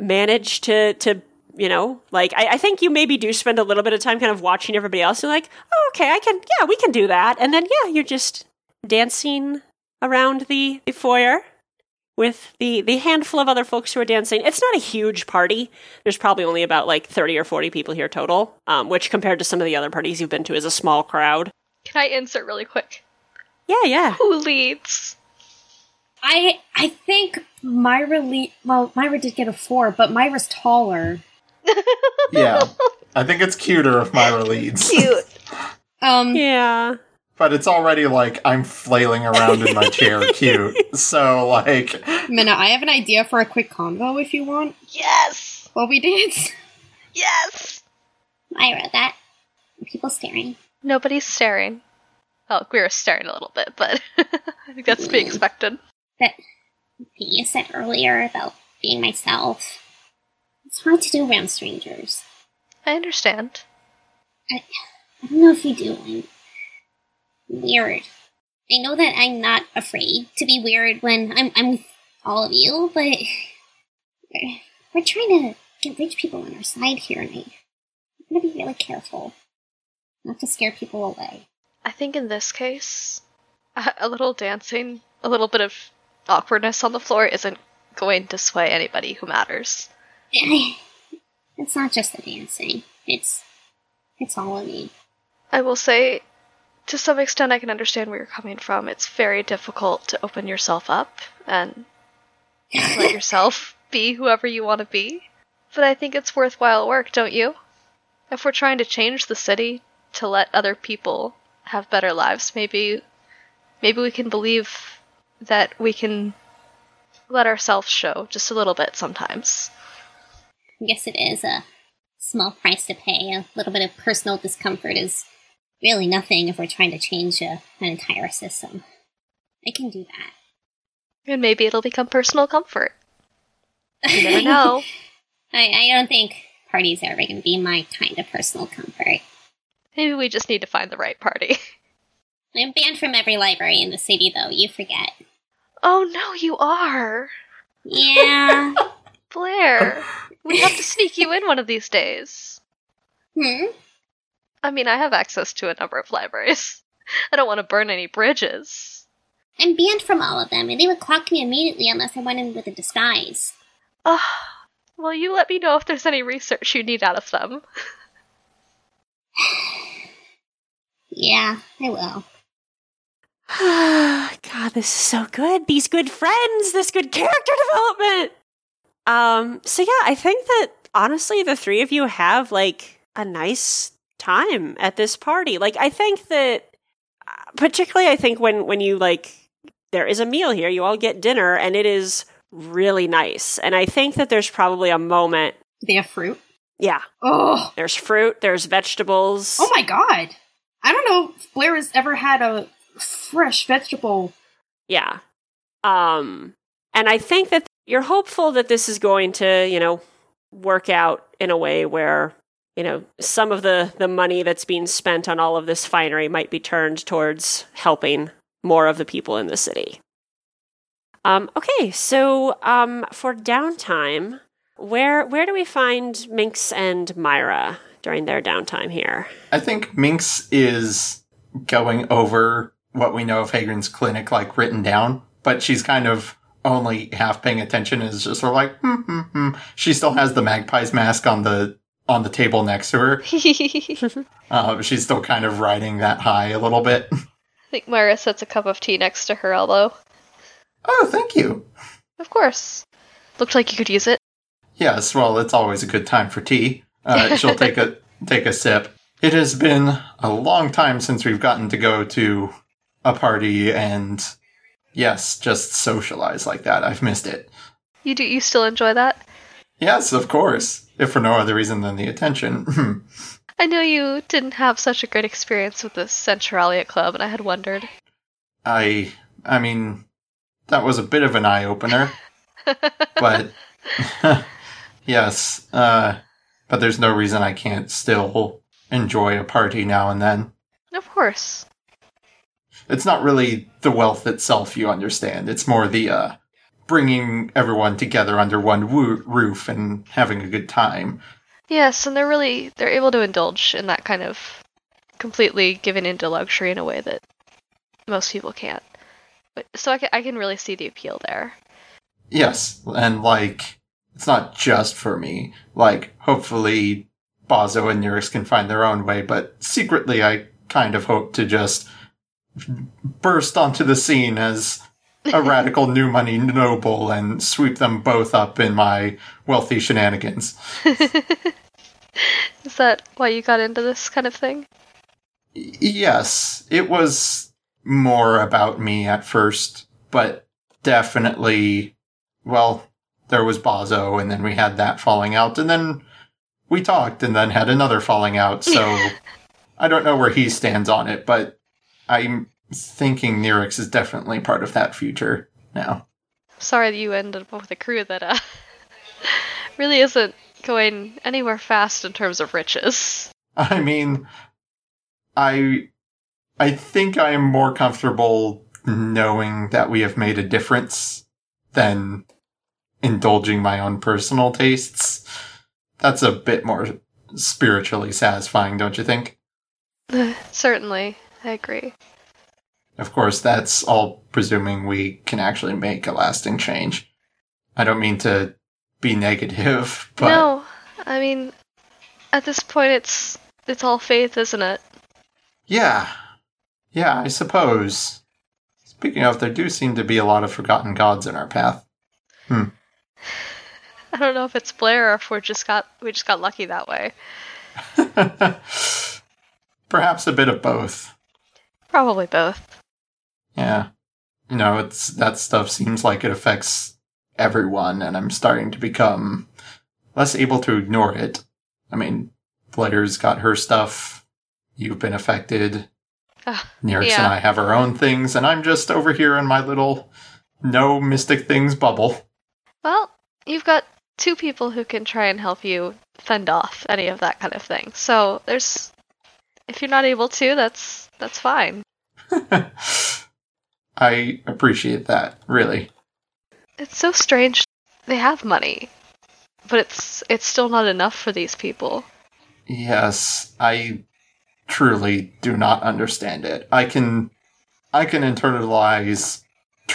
manage to to you know like I, I think you maybe do spend a little bit of time kind of watching everybody else. You're like, oh, okay, I can yeah, we can do that, and then yeah, you're just dancing around the, the foyer with the the handful of other folks who are dancing. It's not a huge party. There's probably only about like 30 or 40 people here total, um, which compared to some of the other parties you've been to is a small crowd. Can I insert really quick? Yeah, yeah. Who leads? I I think Myra le- well Myra did get a four, but Myra's taller. <laughs> Yeah. I think it's cuter if Myra leads. Cute. <laughs> Um, Yeah. But it's already like I'm flailing around in my chair <laughs> cute. So like Minna, I have an idea for a quick convo if you want. Yes! While we dance. Yes! Myra, that. People staring. Nobody's staring. Oh, we were staring a little bit, but <laughs> I think that's to be expected. That thing you said earlier about being myself. It's hard to do around strangers. I understand. I, I don't know if you do. I'm weird. I know that I'm not afraid to be weird when I'm, I'm with all of you, but we're, we're trying to get rich people on our side here, and I, I'm gonna be really careful not to scare people away. I think in this case, a, little dancing, a little bit of awkwardness on the floor isn't going to sway anybody who matters. <laughs> It's not just the dancing. It's it's all of me. I will say, to some extent, I can understand where you're coming from. It's very difficult to open yourself up and <laughs> let yourself be whoever you want to be. But I think it's worthwhile work, don't you? If we're trying to change the city to let other people have better lives, maybe maybe we can believe that we can let ourselves show just a little bit sometimes. I guess it is a small price to pay. A little bit of personal discomfort is really nothing if we're trying to change a, an entire system. I can do that. And maybe it'll become personal comfort. <laughs> You never know. I, I don't think parties are ever going to be my kind of personal comfort. Maybe we just need to find the right party. <laughs> I'm banned from every library in the city, though. You forget. Oh no, you are. Yeah. <laughs> Blair, we have to <laughs> sneak you in one of these days. hmm. I mean, I have access to a number of libraries. I don't want to burn any bridges. I'm banned from all of them, and they would clock me immediately unless I went in with a disguise. Ah, well, you let me know if there's any research you need out of them. <sighs> Yeah, I will. <sighs> God, this is so good. These good friends, this good character development. Um, so yeah, I think that honestly the three of you have like a nice time at this party. Like I think that uh, particularly I think when when you like there is a meal here, you all get dinner and it is really nice. And I think that there's probably a moment They have fruit. Yeah, Oh, there's fruit, there's vegetables. oh my god! I don't know if Blair has ever had a fresh vegetable. Yeah. Um and I think that you're hopeful that this is going to, you know, work out in a way where, you know, some of the the money that's being spent on all of this finery might be turned towards helping more of the people in the city. Um okay, so um for downtime, where where do we find Minx and Myra during their downtime here? I think Minx is going over what we know of Hagen's clinic, like written down, but she's kind of only half paying attention. Is just sort of like, hmm, hmm, hmm. She still has the magpie's mask on the on the table next to her. <laughs> Uh, she's still kind of riding that high a little bit. I think Myra sets a cup of tea next to her elbow. Oh, thank you. Of course. Looked like you could use it. Yes, well, it's always a good time for tea. Uh, <laughs> she'll take a take a sip. It has been a long time since we've gotten to go to a party and yes, just socialize like that. I've missed it. You do you still enjoy that? Yes, of course. If for no other reason than the attention. <laughs> I know you didn't have such a great experience with the Centralia Club, and I had wondered. I I mean that was a bit of an eye opener, <laughs> but yes, uh but there's no reason I can't still enjoy a party now and then. Of course. it's not really the wealth itself you understand. It's more the uh, bringing everyone together under one woo- roof and having a good time. Yes, and they're really they're able to indulge in that kind of completely given into luxury in a way that most people can't. But, so I can, I can really see the appeal there. Yes, and like it's not just for me. Like hopefully Bazo and Nurix can find their own way, but secretly I kind of hope to just burst onto the scene as a <laughs> radical new money noble and sweep them both up in my wealthy shenanigans. <laughs> Is that why you got into this kind of thing? Yes, it was more about me at first, but definitely, well, there was Bazo, and then we had that falling out, and then we talked, and then had another falling out, so <laughs> I don't know where he stands on it, but I'm thinking Nirix is definitely part of that future now. Sorry that you ended up with a crew that uh, <laughs> really isn't going anywhere fast in terms of riches. <laughs> I mean, I I think I am more comfortable knowing that we have made a difference than indulging my own personal tastes. That's a bit more spiritually satisfying, don't you think? <laughs> Certainly, I agree. Of course, that's all presuming we can actually make a lasting change. I don't mean to be negative, <laughs> but No, I mean, at this point, it's it's all faith, isn't it? yeah. Yeah, I suppose. Speaking of, there do seem to be a lot of forgotten gods in our path. Hmm. I don't know if it's Blair or if we just got we just got lucky that way. <laughs> Perhaps a bit of both. Probably both. Yeah. You know, it's that stuff seems like it affects everyone, and I'm starting to become less able to ignore it. I mean, Blair's got her stuff. You've been affected. Ah, Nirix yeah. and I have our own things, and I'm just over here in my little no mystic things bubble. Well, you've got two people who can try and help you fend off any of that kind of thing. So there's, if you're not able to, that's that's fine. <laughs> I appreciate that, really. It's so strange. They have money, but it's it's still not enough for these people. Yes, I truly do not understand it. I can I can internalize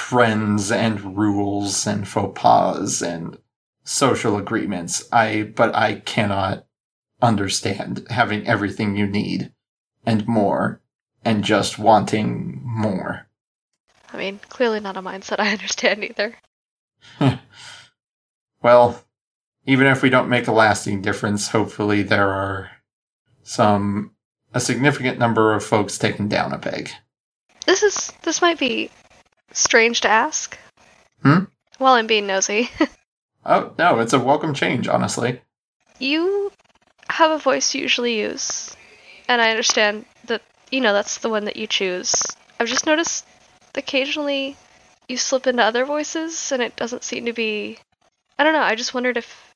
trends and rules and faux pas and social agreements. I but I cannot understand having everything you need and more and just wanting more. I mean, clearly not a mindset I <laughs> understand either. <laughs> Well, even if we don't make a lasting difference, hopefully there are some a significant number of folks taken down a peg. This is this might be strange to ask. Hmm? While I'm being nosy, <laughs> Oh, no, it's a welcome change, honestly. you have a voice you usually use, and I understand that you know that's the one that you choose. I've just noticed occasionally you slip into other voices, and it doesn't seem to be. I don't know. I just wondered if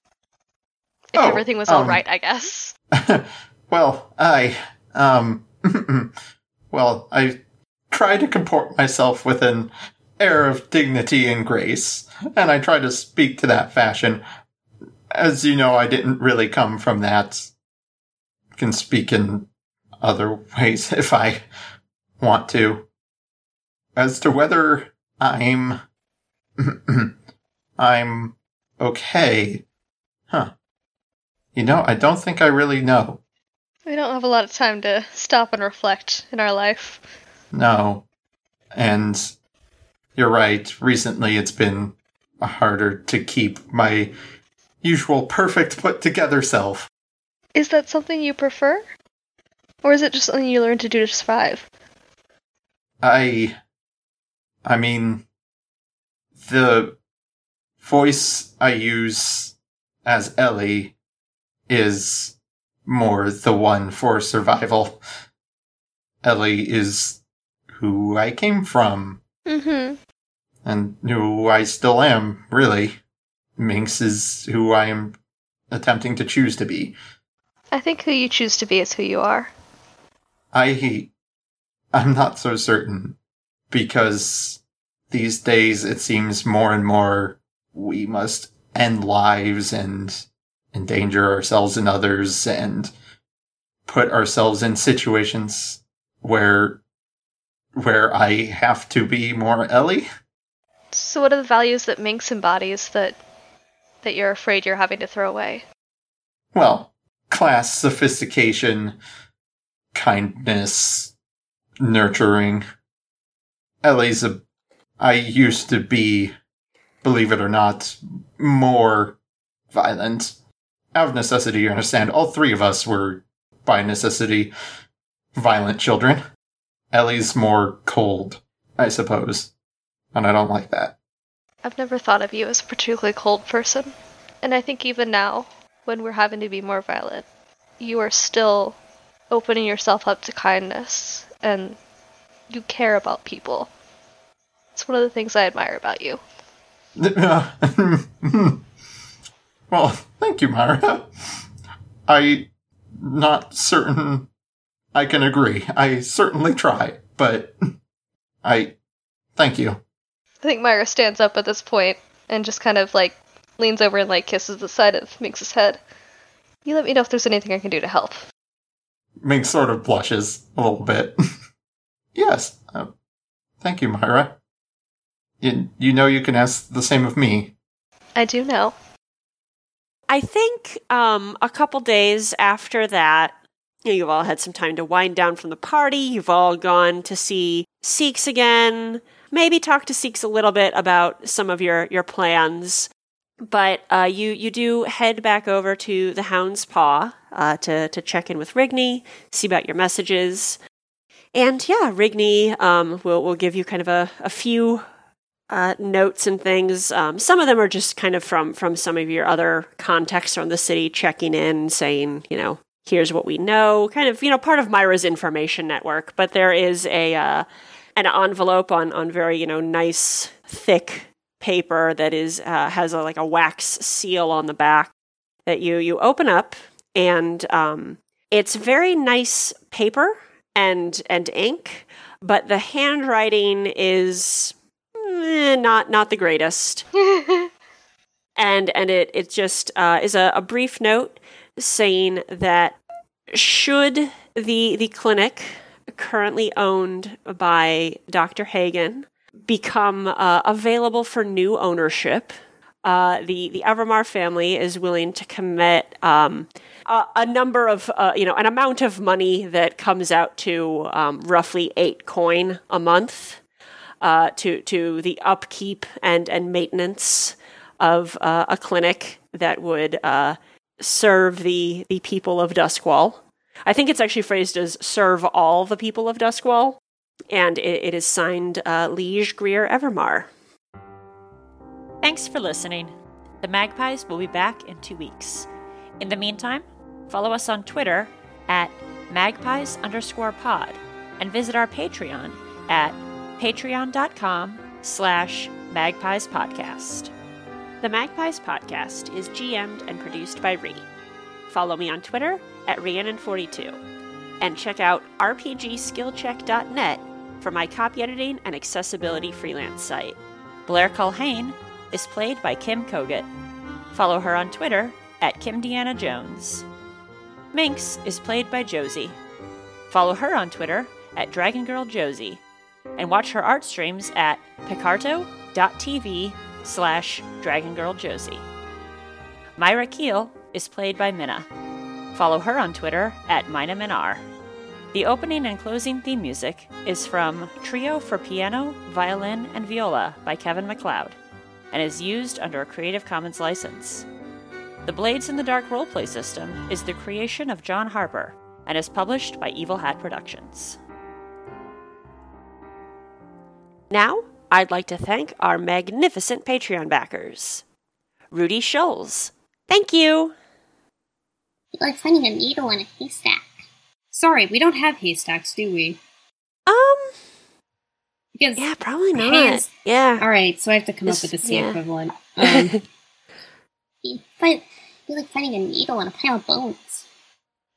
if Oh, everything was all um, right. I guess. <laughs> well, I, um, <laughs> well, I try to comport myself with an air of dignity and grace, and I try to speak to that fashion. As you know, I didn't really come from that. Can speak in other ways <laughs> if I want to. As to whether I'm, <clears throat> I'm okay. Huh. You know, I don't think I really know. We don't have a lot of time to stop and reflect in our life. No. And you're right. Recently, it's been harder to keep my usual perfect put together self. Is that something you prefer? Or is it just something you learn to do to survive? I. I mean, the voice I use as Ellie is more the one for survival. Ellie is who I came from Mm-hmm. and who I still am, really. Minx is who I am attempting to choose to be. I think who you choose to be is who you are. I I'm not so certain. because these days it seems more and more we must end lives and endanger ourselves and others and put ourselves in situations where where I have to be more Ellie. So, what are the values that Minx embodies that that you're afraid you're having to throw away? Well, class, sophistication, kindness, nurturing. Ellie's a. I used to be, believe it or not, more violent. Out of necessity, you understand. All three of us were, by necessity, violent children. Ellie's more cold, I suppose. And I don't like that. I've never thought of you as a particularly cold person. And I think even now, when we're having to be more violent, you are still opening yourself up to kindness and you care about people. It's one of the things I admire about you. <laughs> well, thank you, Myra. I not certain I can agree. I certainly try, but I thank you. I think Myra stands up at this point and just kind of like leans over and like kisses the side of Minx's head. You let me know if there's anything I can do to help. Minx sort of blushes a little bit. <laughs> yes. Uh, thank you, Myra. You, you know you can ask the same of me. I do know. I think um, a couple days after that, you know, you've all had some time to wind down from the party. You've all gone to see Seeks again. Maybe talk to Seeks a little bit about some of your your plans. But uh, you you do head back over to the Hound's Paw uh, to to check in with Rigney, see about your messages, and yeah, Rigney um, will will give you kind of a, a few uh, notes and things. Um, some of them are just kind of from from some of your other contacts from the city, checking in, saying you know here's what we know, kind of you know part of Myra's information network. But there is a uh, an envelope on on very you know nice thick paper that is uh, has a, like a wax seal on the back that you you open up and um, it's very nice paper and and ink, but the handwriting is eh, not not the greatest. <laughs> and and it it just uh, is a, a brief note saying that should the the clinic currently owned by Dr. Hagen become uh, available for new ownership, uh, the the Evermar family is willing to commit um, a, a, number of uh, you know an amount of money that comes out to um, roughly eight coin a month uh, to to the upkeep and and maintenance of uh, a clinic that would uh, serve the the people of Duskwall. I think it's actually phrased as serve all the people of Duskwall, and it, it is signed uh, Liege Greer Evermar. Thanks for listening. The Magpies will be back in two weeks. In the meantime, follow us on Twitter at magpies underscore pod and visit our Patreon at patreon.com slash magpies podcast. The Magpies podcast is GM'd and produced by Rhi. Follow me on Twitter at Rhiannon42. And check out rpgskillcheck.net for my copy editing and accessibility freelance site. Blair Culhane is played by Kim Kogut. Follow her on Twitter at Kim Deanna Jones. Minx is played by Josie. Follow her on Twitter at Dragon Girl Josie. And watch her art streams at picarto.tv slash Dragon Girl Josie. Myra Keel is played by Minna. Follow her on Twitter at MinaMinar. The opening and closing theme music is from Trio for Piano, Violin, and Viola by Kevin MacLeod and is used under a Creative Commons license. The Blades in the Dark roleplay system is the creation of John Harper and is published by Evil Hat Productions. Now, I'd like to thank our magnificent Patreon backers Rudy Scholes. Thank you! like finding a needle in a haystack. Sorry, we don't have haystacks, do we? Um. Because Yeah, probably not. Hands- Yeah. all right, so I have to come This- up with a C yeah. equivalent. <laughs> Um, You find you like finding a needle in a pile of bones.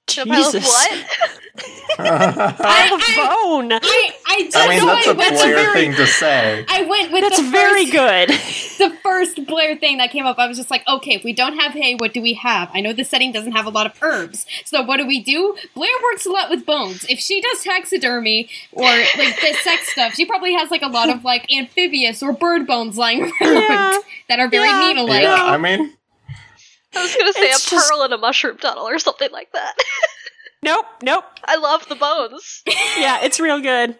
A pile of Jesus. what? <laughs> Pile of bone. I, I just I mean, that's a Blair very, thing to say. I went with That's the very first, good. <laughs> the first Blair thing that came up. I was just like, okay, if we don't have hay, what do we have? I know the setting doesn't have a lot of herbs, so what do we do? Blair works a lot with bones. If she does taxidermy or like the sex <laughs> stuff, she probably has like a lot of like amphibious or bird bones lying around Yeah. that are very Yeah. needle-like. yeah, I mean, I was gonna say It's a just- pearl in a mushroom tunnel or something like that. <laughs> Nope, nope. I love the bones. <laughs> Yeah, it's real good.